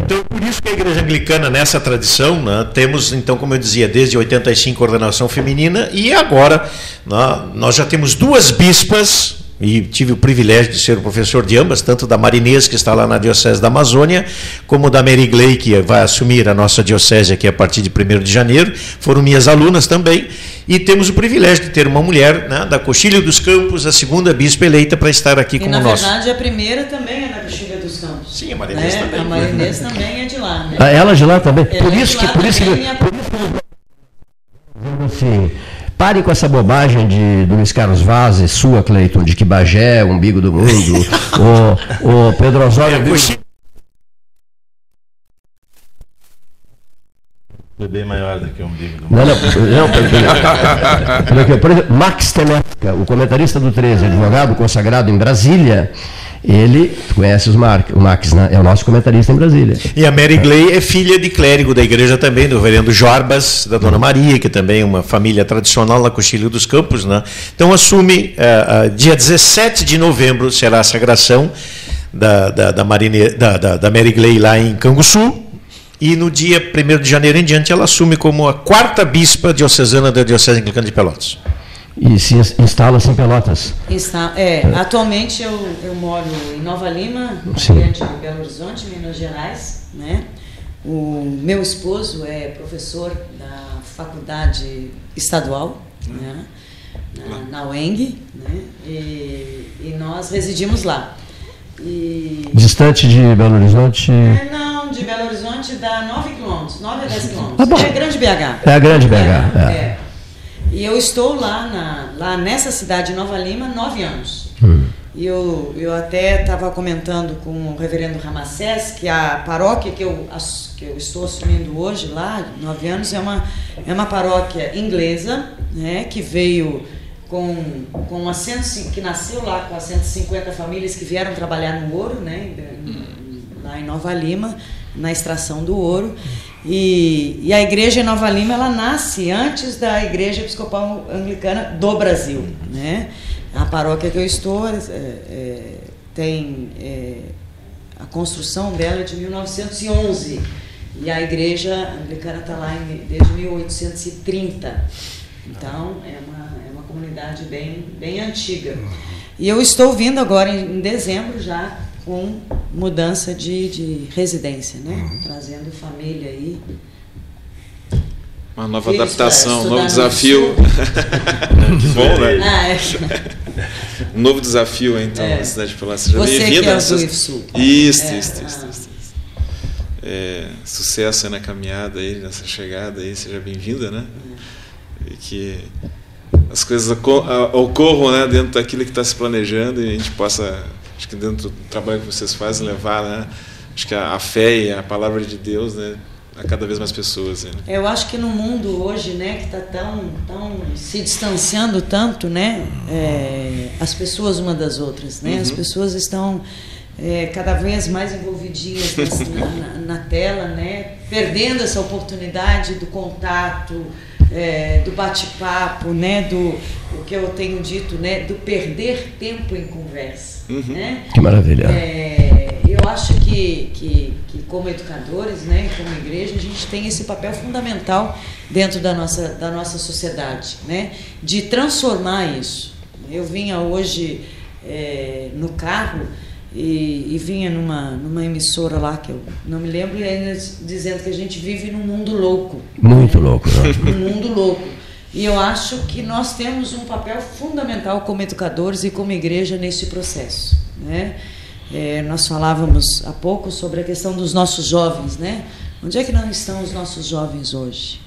Então, por isso que a igreja anglicana, nessa tradição, né, temos, então, como eu dizia, desde 85 ordenação feminina e agora né, nós já temos duas bispas, e tive o privilégio de ser o professor de ambas, tanto da Marinês, que está lá na Diocese da Amazônia, como da Mary Gley, que vai assumir a nossa diocese aqui a partir de 1 de janeiro, foram minhas alunas também, e temos o privilégio de ter uma mulher né, da Coxilha dos Campos, a segunda bispa eleita para estar aqui E como na nosso. verdade a primeira também é da Coxilha dos Campos. Sim, a Marinês né? também. A Marinês também é de lá. Né? Ah, Ela de lá também. Ela por de isso que, lá por isso que, também é- por isso que assim, pare com essa bobagem de do Luiz Carlos Vaz e sua, Cleiton, de que Bagé é o umbigo do mundo. o, o Pedro Osório. Foi bem maior do que o umbigo do mundo. Não, não, não, por exemplo, por exemplo, por exemplo, Max Temetka, o comentarista do 13, advogado consagrado em Brasília, ele, tu conheces o, o Max, né? É o nosso comentarista em Brasília. E a Mary Gley é filha de clérigo da igreja também, do reverendo Jorbas, da Dona Maria, que também é uma família tradicional na Coxilha dos Campos. Né? Então assume, eh, ah, dia 17 de novembro será a sagração da, da, da, Marine, da, da, da Mary Gley lá em Canguçu, e no dia 1 de janeiro em diante ela assume como a quarta bispa diocesana da Diocese Anglicana de Pelotas. E se ins- instala-se em Pelotas. Está, é, atualmente eu, eu moro em Nova Lima, diante de Belo Horizonte, Minas Gerais. Né? O meu esposo é professor da faculdade estadual, né? na, na UENG, né? e, e nós residimos lá. E, Distante de Belo Horizonte. é, não, de Belo Horizonte dá 9 quilômetros, 9 a 10 quilômetros. Tá bom. É grande BH. É a grande BH. É, é. E eu estou lá, na, lá nessa cidade de Nova Lima há nove anos. Hum. E eu, eu até estava comentando com o reverendo Ramacés que a paróquia que eu, que eu estou assumindo hoje, lá, nove anos, é uma, é uma paróquia inglesa, né, que veio com, com a 100, que nasceu lá com as 150 famílias que vieram trabalhar no ouro, né, lá em Nova Lima, na extração do ouro. E, e, a igreja em Nova Lima ela nasce antes da igreja episcopal anglicana do Brasil, né? A paróquia que eu estou é, é, tem é, a construção dela é de 1911 e a igreja anglicana está lá em, desde 1830. Então é uma, é uma comunidade bem, bem antiga. E eu estou vindo agora em, em dezembro já com mudança de, de residência, né? Uhum. Trazendo família aí. Uma nova adaptação, um novo desafio. Bom, né? Ah, é. um novo desafio, então, é. na cidade de Pelotas. Seja bem-vinda. É Sul. Isso, é. isso, isso, isso, isso. É, sucesso na caminhada aí, nessa chegada aí, seja bem-vinda, né? E que as coisas ocorram né, dentro daquilo que está se planejando e a gente possa, acho que dentro do trabalho que vocês fazem, levar, né? Acho que a, a fé e a palavra de Deus, né? a cada vez mais pessoas. Né? Eu acho que no mundo hoje, né, que está tão, tão se distanciando tanto, né, é, as pessoas uma das outras, né, uhum. as pessoas estão é, cada vez mais envolvidinhas na, na, na, tela, né, perdendo essa oportunidade do contato, é, do bate-papo, né, do o que eu tenho dito, né, do perder tempo em conversa, uhum. né? Que maravilha. É, eu acho que, que, que, como educadores, né, como igreja, a gente tem esse papel fundamental dentro da nossa, da nossa sociedade, né, de transformar isso. Eu vinha hoje é, no carro e, e, vinha numa, numa emissora lá que eu não me lembro, e ainda dizendo que a gente vive num mundo louco. Muito louco, né? Num mundo louco. E eu acho que nós temos um papel fundamental como educadores e como igreja nesse processo. Né? É, nós falávamos há pouco sobre a questão dos nossos jovens, né? Onde é que não estão os nossos jovens hoje?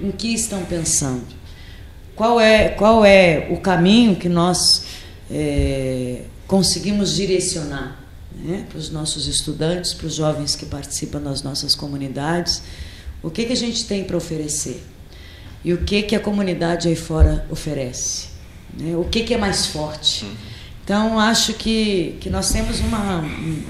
Em, em que estão pensando? Qual é, qual é o caminho que nós é, conseguimos direcionar né, para os nossos estudantes, para os jovens que participam das nossas comunidades, o que, que a gente tem para oferecer e o que, que a comunidade aí fora oferece, né, o que, que é mais forte. Então, acho que, que nós temos uma,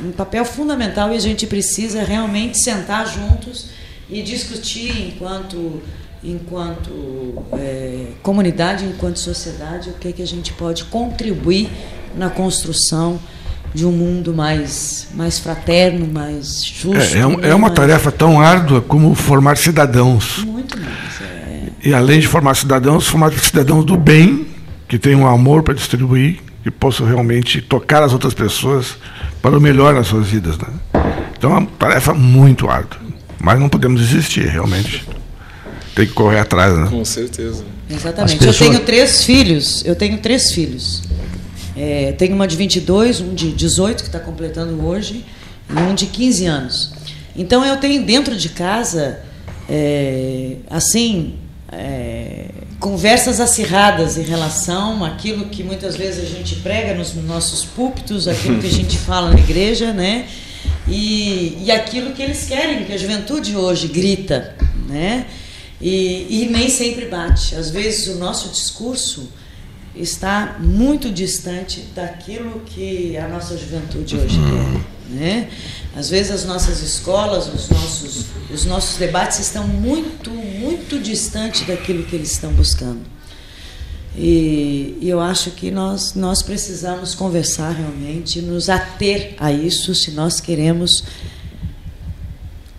um papel fundamental e a gente precisa realmente sentar juntos e discutir enquanto enquanto é, comunidade, enquanto sociedade, o que, que a gente pode contribuir na construção de um mundo mais, mais fraterno, mais justo. É, é, né? é uma tarefa tão árdua como formar cidadãos. Muito mais. É. E além de formar cidadãos, formar cidadãos do bem, que tenham um amor para distribuir, que possam realmente tocar as outras pessoas para o melhor nas suas vidas. Né? Então é uma tarefa muito árdua. Mas não podemos desistir, realmente. Tem que correr atrás. Né? Com certeza. Exatamente. Pessoas... Eu tenho três filhos. Eu tenho três filhos. É, tenho uma de 22, um de 18 que está completando hoje e um de 15 anos. Então eu tenho dentro de casa, é, assim, é, conversas acirradas em relação àquilo que muitas vezes a gente prega nos nossos púlpitos, aquilo que a gente fala na igreja, né? E, e aquilo que eles querem, que a juventude hoje grita, né? E, e nem sempre bate. Às vezes o nosso discurso está muito distante daquilo que a nossa juventude hoje quer. Né? Às vezes as nossas escolas, os nossos, os nossos debates estão muito, muito distante daquilo que eles estão buscando. E, e eu acho que nós, nós precisamos conversar realmente, nos ater a isso, se nós queremos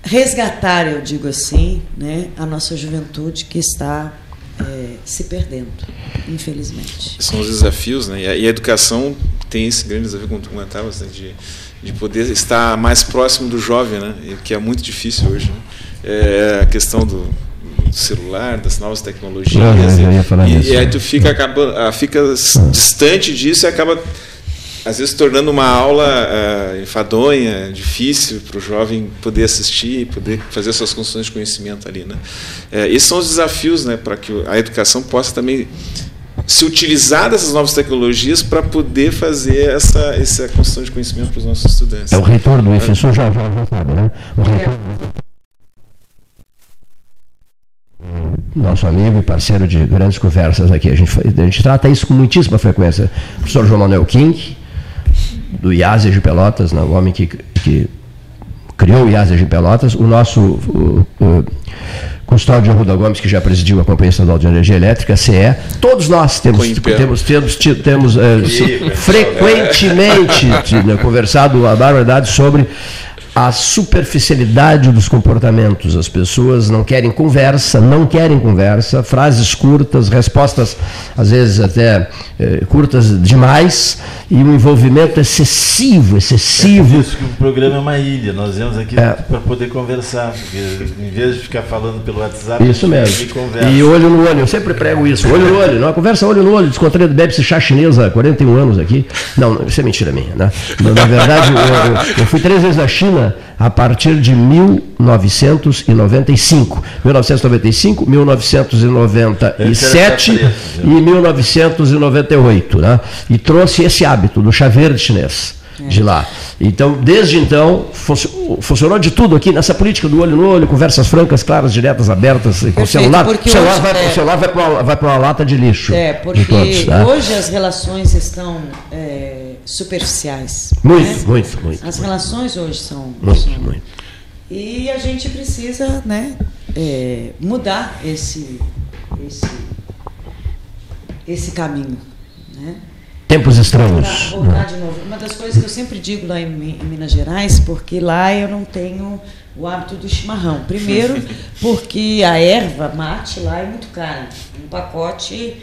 resgatar, eu digo assim, né, a nossa juventude que está é, se perdendo, infelizmente. São os desafios, né? E a, e a educação tem esse grande desafio, como tu comentavas, né? de, de poder estar mais próximo do jovem, né? que é muito difícil hoje. Né? É a questão do, do celular, das novas tecnologias. Não, e, e, aí tu fica, acaba, fica distante disso e acaba às vezes tornando uma aula uh, enfadonha, difícil para o jovem poder assistir, poder fazer suas construções de conhecimento ali, né? É, esses são os desafios, né, para que a educação possa também se utilizar dessas novas tecnologias para poder fazer essa, essa construção de conhecimento para os nossos estudantes. É o reitor do IFSU já, já, já sabe, né? O reitor, nosso amigo e parceiro de grandes conversas aqui. A gente, a gente trata isso com muitíssima frequência. O professor João Manuel King, do IASE de Pelotas, né, o homem que, que criou o IASE de Pelotas, o nosso o, o, Custódio Arruda Gomes, que já presidiu a Companhia Estadual de Energia Elétrica, CE, todos nós temos, temos, temos, temos é, frequentemente né, conversado a barbaridade sobre a superficialidade dos comportamentos. As pessoas não querem conversa, não querem conversa, frases curtas, respostas às vezes até eh, curtas demais e um envolvimento excessivo, excessivo. É por isso que o programa é uma ilha. Nós viemos aqui é. para poder conversar, porque em vez de ficar falando pelo WhatsApp, isso mesmo. E olho no olho, eu sempre prego isso, olho no olho, não, conversa olho no olho, descontraído, bebe-se chá chinês há 41 anos aqui. Não, isso é mentira minha, né? Na verdade, eu, eu, eu fui três vezes na China a partir de 1995. 1995, 1997 e 1998. Né? E trouxe esse hábito do chá verde chinês de lá. Então, desde então, funcionou de tudo aqui nessa política do olho no olho, conversas francas, claras, diretas, abertas, com o celular. O celular, vai, é, o celular vai para uma, uma lata de lixo. É, porque todos, tá? hoje as relações estão é, superficiais. Muito, né? muito, muito. As muito. relações hoje são. Muito, são, muito. E a gente precisa né, é, mudar esse, esse, esse caminho. Né? Tempos estranhos. Voltar, voltar de novo. Uma das coisas que eu sempre digo lá em, em, Minas Gerais, porque lá eu não tenho o hábito do chimarrão. Primeiro, porque a erva mate lá é muito cara. Um pacote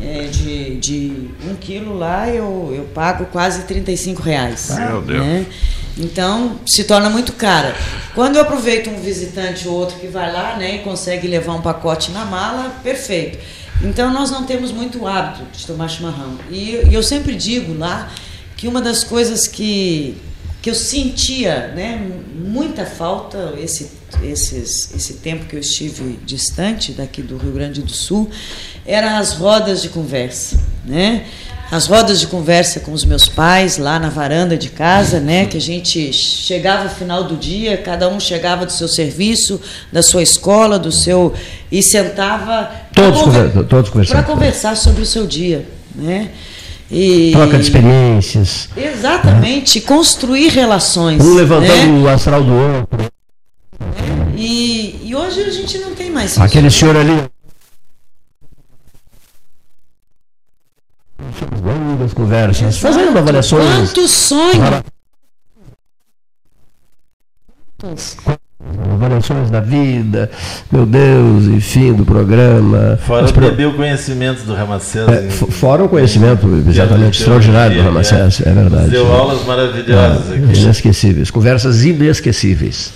é, de, de um quilo lá eu, eu pago quase 35 reais. Meu Deus. Né? Então, se torna muito cara. Quando eu aproveito um visitante ou outro que vai lá né, e consegue levar um pacote na mala, perfeito. Então nós não temos muito hábito de tomar chimarrão. E, eu sempre digo lá que uma das coisas que, que eu sentia né, muita falta esse, esses, esse tempo que eu estive distante daqui do Rio Grande do Sul eram as rodas de conversa. Né? As rodas de conversa com os meus pais lá na varanda de casa, né, que a gente chegava no final do dia, cada um chegava do seu serviço, da sua escola, do seu e sentava todos, conver, todos conversando para conversar sobre o seu dia, né? E, Troca de experiências. Exatamente, né? construir relações. Um levantando né? o astral do outro. E, e hoje a gente não tem mais isso. Aquele senhor ali longas conversas, Exato. fazendo avaliações. Quantos sonhos! Avaliações da vida, meu Deus, enfim, do programa. Fora Mas, beber o conhecimento do Ramacés. É, fora o conhecimento exatamente extraordinário do Ramacés, é, é verdade. Deu aulas maravilhosas é, aqui. Inesquecíveis, conversas inesquecíveis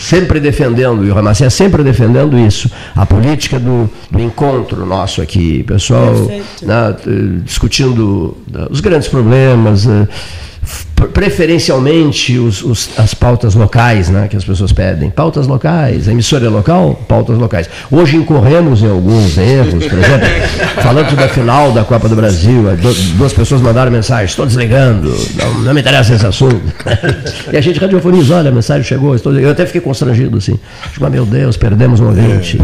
sempre defendendo, e o Ramacé sempre defendendo isso, a política do, do encontro nosso aqui, pessoal né, discutindo né, os grandes problemas. Uh, preferencialmente os, os, as pautas locais né, que as pessoas pedem. Pautas locais, emissora é local, pautas locais. Hoje incorremos em alguns erros, por exemplo, falando da final da Copa do Brasil, duas pessoas mandaram mensagem, estou desligando, não, não me interessa esse assunto. e a gente radiofoniza, olha, a mensagem chegou, estou eu até fiquei constrangido assim. Tipo, meu Deus, perdemos um ouvinte.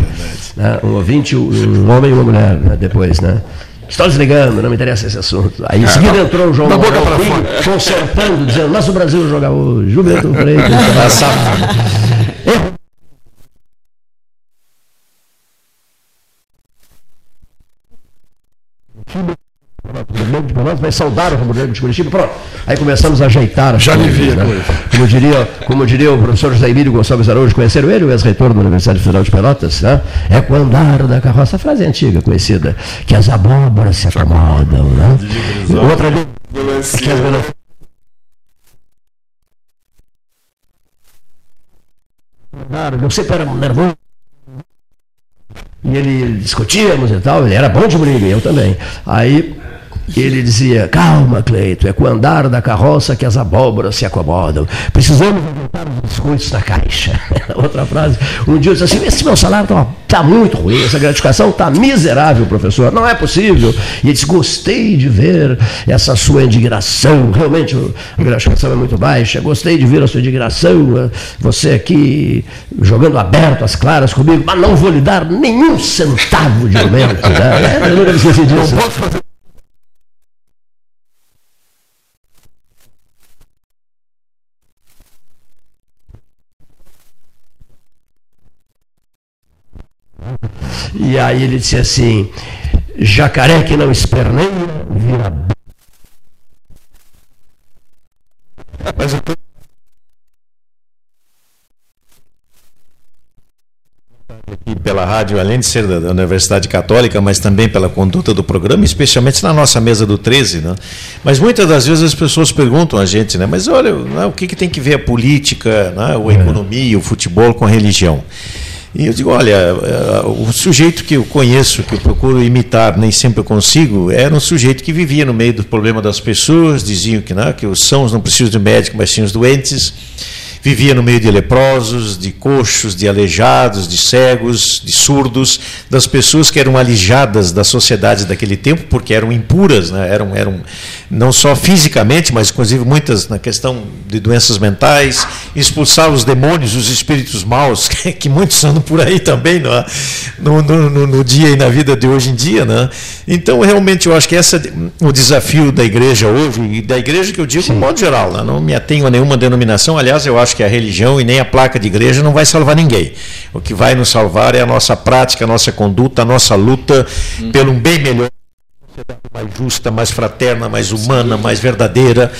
É, né, um ouvinte, um homem e uma mulher, né, depois, né? Estou desligando, não me interessa esse assunto. Aí em seguida entrou o João da fora. consertando, dizendo, mas o Brasil vai jogar hoje. Gilberto Freitas. Vai saudar o Rubro de Curitiba. Pronto. Aí começamos a ajeitar Já coisas, né? como, diria, como diria o professor José Emílio Gonçalves Araújo, conheceram ele, o ex-reitor da Universidade Federal de Pelotas, né? é com o andar da carroça, a frase é antiga, conhecida, que as abóboras se acomodam. Né? Outra ali, que as eu sempre era nervoso. E ele discutíamos e tal, ele era bom de briga, eu também. Aí ele dizia: Calma, Cleito, é com o andar da carroça que as abóboras se acomodam. Precisamos aumentar os biscoitos na caixa. Outra frase. Um dia eu disse assim: Esse meu salário está tá muito ruim, essa gratificação está miserável, professor. Não é possível. E ele disse: Gostei de ver essa sua indignação. Realmente a gratificação é muito baixa. Gostei de ver a sua indignação. Você aqui jogando aberto as claras comigo, mas não vou lhe dar nenhum centavo de aumento. Né? Eu nunca disso. Não posso fazer E aí ele disse assim: jacaré que não esperneia, vira. Mas eu tô... aqui pela rádio, além de ser da, Universidade Católica, mas também pela conduta do programa, especialmente na nossa mesa do 13, né? Mas muitas das vezes as pessoas perguntam a gente, né? Mas olha, né, o que, que tem que ver a política, né, a economia, o futebol com a religião? E eu digo, olha, eh, o sujeito que eu conheço, que eu procuro imitar, nem sempre eu consigo, era um sujeito que vivia no meio do problema das pessoas, diziam que, não, que os sãos não precisam de médico, mas sim os doentes vivia no meio de leprosos, de coxos, de aleijados, de cegos, de surdos, das pessoas que eram alijadas da sociedade daquele tempo, porque eram impuras, né? eram, eram não só fisicamente, mas inclusive muitas na questão de doenças mentais, expulsar os demônios, os espíritos maus, que muitos andam por aí também é? no, no, no, no, dia e na vida de hoje em dia. Né? Então, realmente, eu acho que esse é o desafio da igreja hoje, e da igreja que eu digo, de modo geral, né? não me atenho a nenhuma denominação, aliás, eu acho que a religião e nem a placa de igreja não vai salvar ninguém. O que vai nos salvar é a nossa prática, a nossa conduta, a nossa luta uhum. pelo um bem melhor mais justa, mais fraterna, mais humana, mais verdadeira.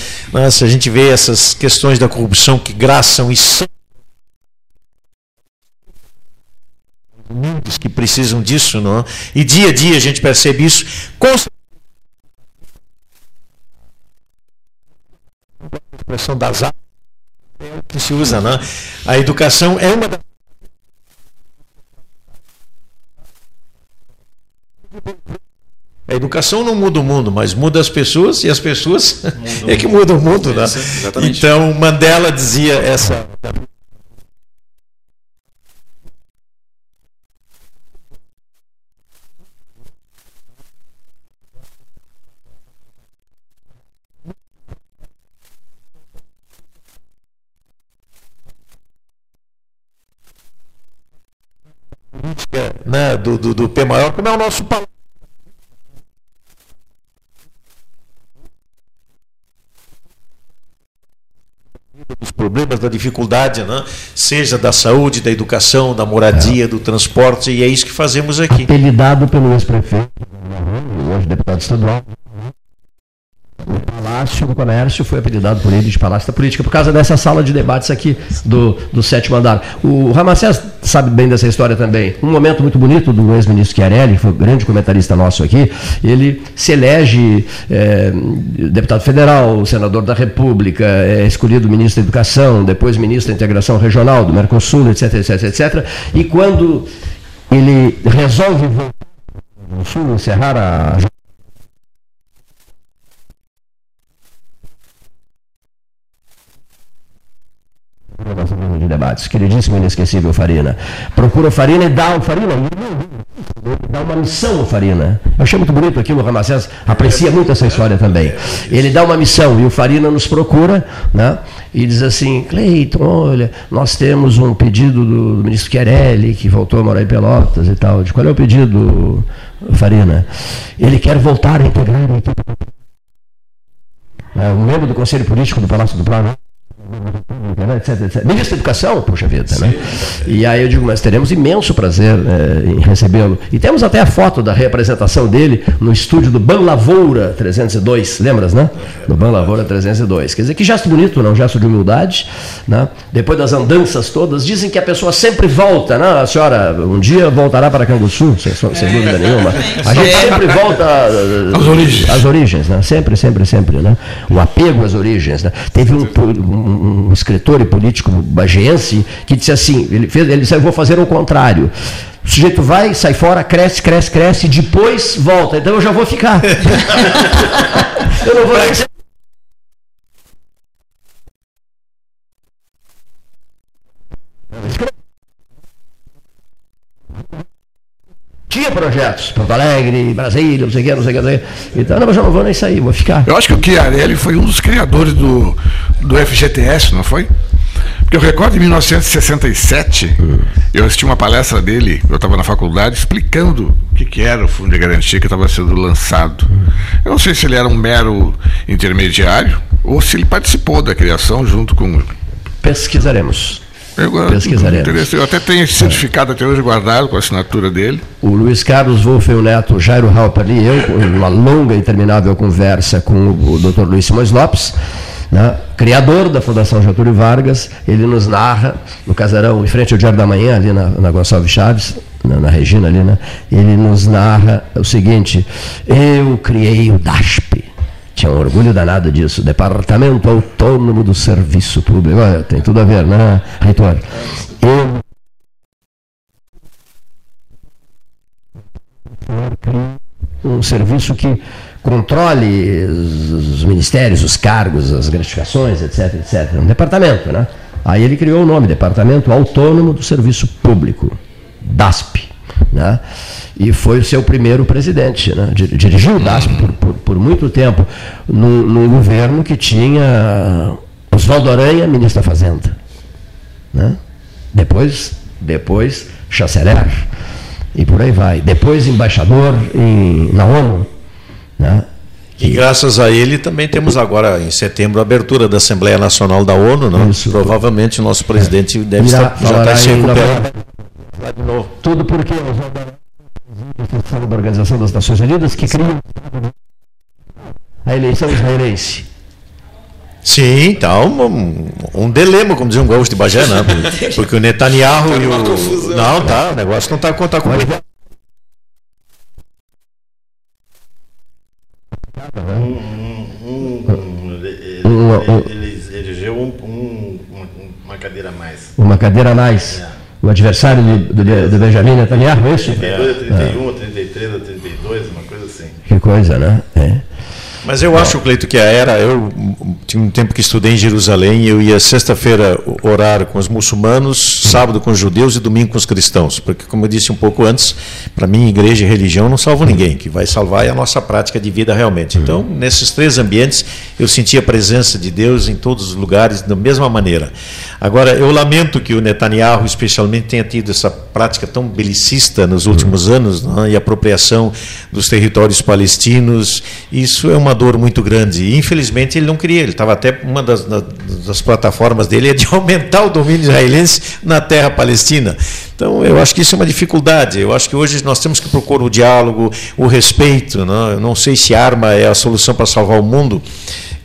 Se a gente vê essas questões da corrupção que graçam e são muitos que precisam disso, não? É? E dia a dia a gente percebe isso. Com a expressão das é o que se usa, né? A educação é uma das A educação não muda o mundo, mas muda as pessoas e as pessoas é que mudam o mundo, né? Então Mandela dizia essa né, do, do, do P maior, como é o nosso palácio. dos problemas, da dificuldade, né? seja da saúde, da educação, da moradia, é. do transporte, e é isso que fazemos aqui. Apelidado pelo ex-prefeito, hoje deputado estadual, o Palácio do Comércio foi apelidado por ele de Palácio da Política, por causa dessa sala de debates aqui do, do sétimo andar. O Ramacés sabe bem dessa história também. Um momento muito bonito do ex-ministro Chiarelli, que foi um grande comentarista nosso aqui, ele se elege é, deputado federal, senador da República, é escolhido ministro da Educação, depois ministro da Integração Regional, do Mercosul, etc, etc, etc. E quando ele resolve voltar ao Sul, encerrar a de debates. Queridíssimo inesquecível Farina. Procura o Farina e dá o Farina. Dá uma missão ao Farina. Eu achei muito bonito aquilo, o Ramacés aprecia muito essa história também. Ele dá uma missão e o Farina nos procura né, e diz assim: Cleiton, olha, nós temos um pedido do, ministro Chiarelli, que voltou a morar em Pelotas e tal. De qual é o pedido, Farina? Ele quer voltar a integrar a equipe. É, um membro do Conselho Político do Palácio do Planalto etc, etc. Ministro da Educação, puxa vida, né? E aí eu digo, mas teremos imenso prazer é, em recebê-lo. E temos até a foto da representação dele no estúdio do Ban Lavoura 302, lembras, né? Do Ban Lavoura 302. Quer dizer, que gesto bonito, não? Um gesto de humildade, né? Depois das andanças todas, dizem que a pessoa sempre volta, né? A senhora um dia voltará para Canguçu, sem, sem dúvida nenhuma. A gente sempre volta às origens. Às origens, né? Sempre, sempre, sempre, né? O apego às origens, né? Teve um, um um, escritor e político bagense que disse assim, ele fez, ele disse, eu vou fazer o contrário. O sujeito vai, sai fora, cresce, cresce, cresce, depois volta. Então eu já vou ficar. eu não vou. Tinha projetos, Porto Alegre, Brasília, não sei o que, não sei o que, não sei o que. Então, não, mas eu não vou nem sair, vou ficar. Eu acho que o Chiarelli foi um dos criadores do, do FGTS, não foi? Porque eu recordo em 1967, eu assisti uma palestra dele, eu estava na faculdade, explicando o que, que era o Fundo de Garantia que estava sendo lançado. Eu não sei se ele era um mero intermediário ou se ele participou da criação junto com. Pesquisaremos. Eu, Pesquisaremos. eu até tenho esse certificado até hoje guardado com a assinatura dele. O Luiz Carlos Wolff, o neto Jairo Halper e eu, uma longa e interminável conversa com o Dr. Luiz Simões Lopes, né, criador da Fundação Getúlio Vargas, ele nos narra, no casarão, em frente ao Diário da Manhã, ali na, na Gonçalves Chaves, na, na, Regina ali, né, ele nos narra o seguinte, eu criei o DASP, tinha um orgulho danado disso, Departamento Autônomo do Serviço Público, Olha, tem tudo a ver, né, reitor? Eu um serviço que controle os ministérios, os cargos, as gratificações, etc, etc. Um departamento, né? Aí ele criou o nome, Departamento Autônomo do Serviço Público, DASP, né? E foi o seu primeiro presidente, né? Dirigiu o DASP por, por, por muito tempo, num, num, governo que tinha Oswaldo Aranha, ministro da Fazenda, né? Depois, depois, chanceler, e por aí vai. Depois, embaixador em, na ONU, né? E graças a ele também temos agora, em setembro, a abertura da Assembleia Nacional da ONU. Né? Isso, Provavelmente o nosso presidente é. deve Irá, estar, já estar se recuperando. De novo. Tudo porque a da Organização das Nações Unidas que cria a eleição israelense. Sim, tá um, um dilema, como dizia um gaúcho de Bagé, né? Porque o Netanyahu e o. Não, tá, o negócio não está tá complicado. Ele elegeu um, um, uma cadeira a mais. Uma cadeira a mais. É. O adversário do, do, do Benjamin Netanyahu, é isso? 32, 31, é. 33, 32, uma coisa assim. Que coisa, né? É. Mas eu acho, Cleito, que a era. Eu tinha um tempo que estudei em Jerusalém eu ia sexta-feira orar com os muçulmanos, sábado com os judeus e domingo com os cristãos. Porque, como eu disse um pouco antes, para mim, igreja e religião não salvam ninguém. O que vai salvar é a nossa prática de vida realmente. Então, nesses três ambientes, eu senti a presença de Deus em todos os lugares da mesma maneira. Agora, eu lamento que o Netanyahu, especialmente, tenha tido essa prática tão belicista nos últimos anos né, e apropriação dos territórios palestinos. Isso é uma dor muito grande. E, infelizmente, ele não queria. Ele estava até uma das, das, plataformas dele é de aumentar o domínio israelense na terra palestina. Então, eu acho que isso é uma dificuldade. Eu acho que hoje nós temos que procurar o diálogo, o respeito. Não? Eu não sei se arma é a solução para salvar o mundo.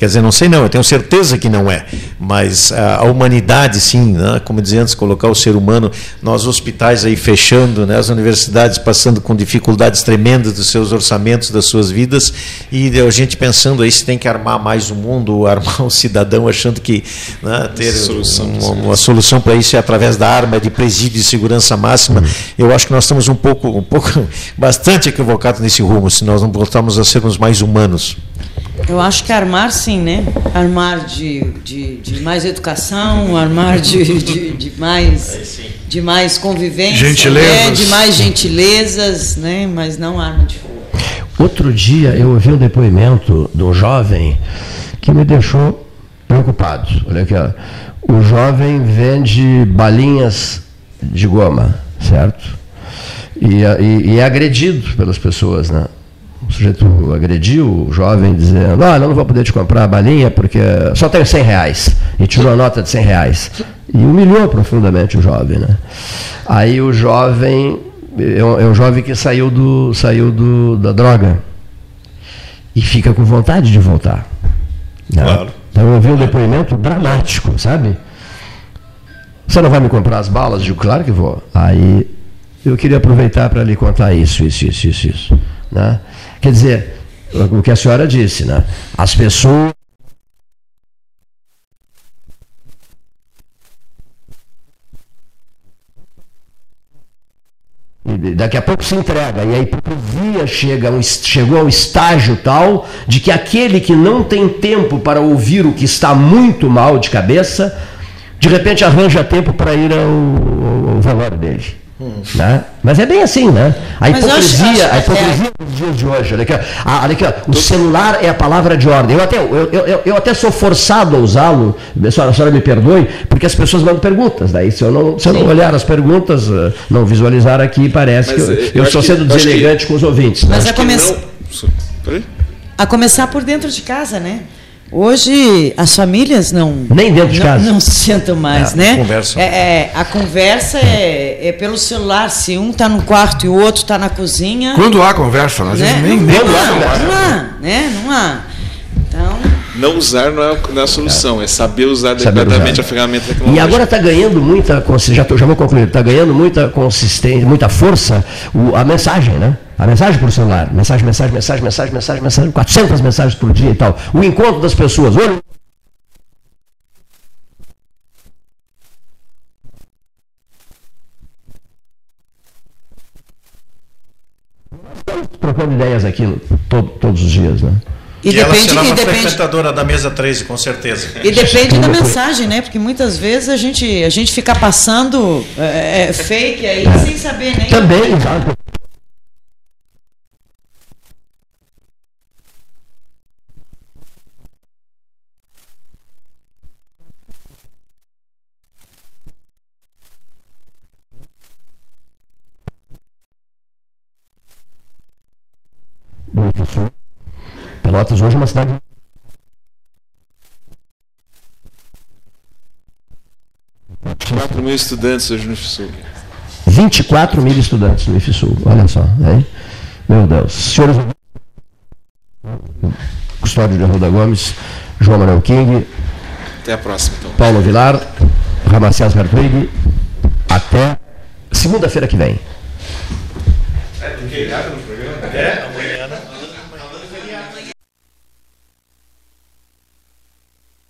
Quer dizer, não sei não, eu tenho certeza que não é, mas a, humanidade sim, né? como dizia antes, colocar o ser humano, nós hospitais aí fechando, né? as universidades passando com dificuldades tremendas dos seus orçamentos, das suas vidas, e a gente pensando aí se tem que armar mais o mundo, armar o cidadão, achando que né, ter solução, uma, uma, solução para isso é através da arma de presídio de segurança máxima. Eu acho que nós estamos um pouco, um pouco, bastante equivocados nesse rumo, se nós não voltarmos a sermos mais humanos. Eu acho que armar sim, né? Armar de, de, de mais educação, armar de, de, de mais de mais convivência, né? de mais gentilezas, né? Mas não arma de fogo. Outro dia eu ouvi um depoimento de um jovem que me deixou preocupado. Olha aqui, ó. o jovem vende balinhas de goma, certo? E, e, e é agredido pelas pessoas, né? O sujeito agrediu o jovem dizendo, olha, eu não vou poder te comprar a balinha porque só tenho 100 reais. E tirou a nota de 100 reais. E humilhou profundamente o jovem. Né? Aí o jovem, é um, é um jovem que saiu, do, saiu do, da droga. E fica com vontade de voltar. Né? Claro. Então eu vi um depoimento dramático, sabe? Você não vai me comprar as balas? Digo, claro que vou. Aí eu queria aproveitar para lhe contar isso, isso, isso, isso, isso. Né? Quer dizer, o que a senhora disse, né? As pessoas. daqui a pouco se entrega. E a hipocrisia chega, chegou ao estágio tal de que aquele que não tem tempo para ouvir o que está muito mal de cabeça, de repente arranja tempo para ir ao, ao- ao velório dele. Né? Mas é bem assim, né? A Mas eu acho- hipocrisia, acho- a hipocrisia dos dias de hoje. Olha aqui, ó. Ah, olha aqui, ó. o celular é a palavra de ordem. Eu até, eu, eu, eu- até sou forçado a usá-lo, a senhora, a senhora me perdoe, porque as pessoas mandam perguntas. Daí, se eu não, se eu não olhar as perguntas, eh, não visualizar aqui, parece Mas, que eu, eh, eu eu estou que- sendo que- deselegante com os ouvintes. né? Mas Acho a que Peraí. A começar por dentro de casa, né? Hoje as famílias não Nem dentro de não, casa. não se sentam mais, É, né? conversam. É, é, a conversa é, é pelo celular. Se um está no quarto e o outro está na cozinha, Quando há conversa, às vezes né? nem, não, nem há, não há, né? Não há. Então Não usar não é, não é a solução, é saber usar adequadamente a ferramenta E tecnológica. agora está ganhando muita consistência, já, tô- já vou concluir, está ganhando muita consistência, muita força o- a mensagem, né? A mensagem por celular. Mensagem, mensagem, mensagem, mensagem, mensagem, mensagem, 400 mensagens por dia e tal. O encontro das pessoas. Olha, Estamos trocando ideias aqui todos os dias, né? e, E, ela depende será e uma depende frequentadora da mesa 13, com certeza. e depende da mensagem, né? Porque muitas vezes a gente a gente fica passando é, é, fake aí sem saber nem Também, exato. Muito sul. Pelotas hoje é uma cidade. Quatro mil estudantes hoje no FSUG. 24 mil estudantes no IFSUL. Olha só. Hein? Meu Deus. Senhores. Custódio de Arruda Gomes, João Manuel King, Até a próxima, então. Paulo Vilar, Ramacés Hartwig. Até segunda-feira que vem. É, amanhã, né?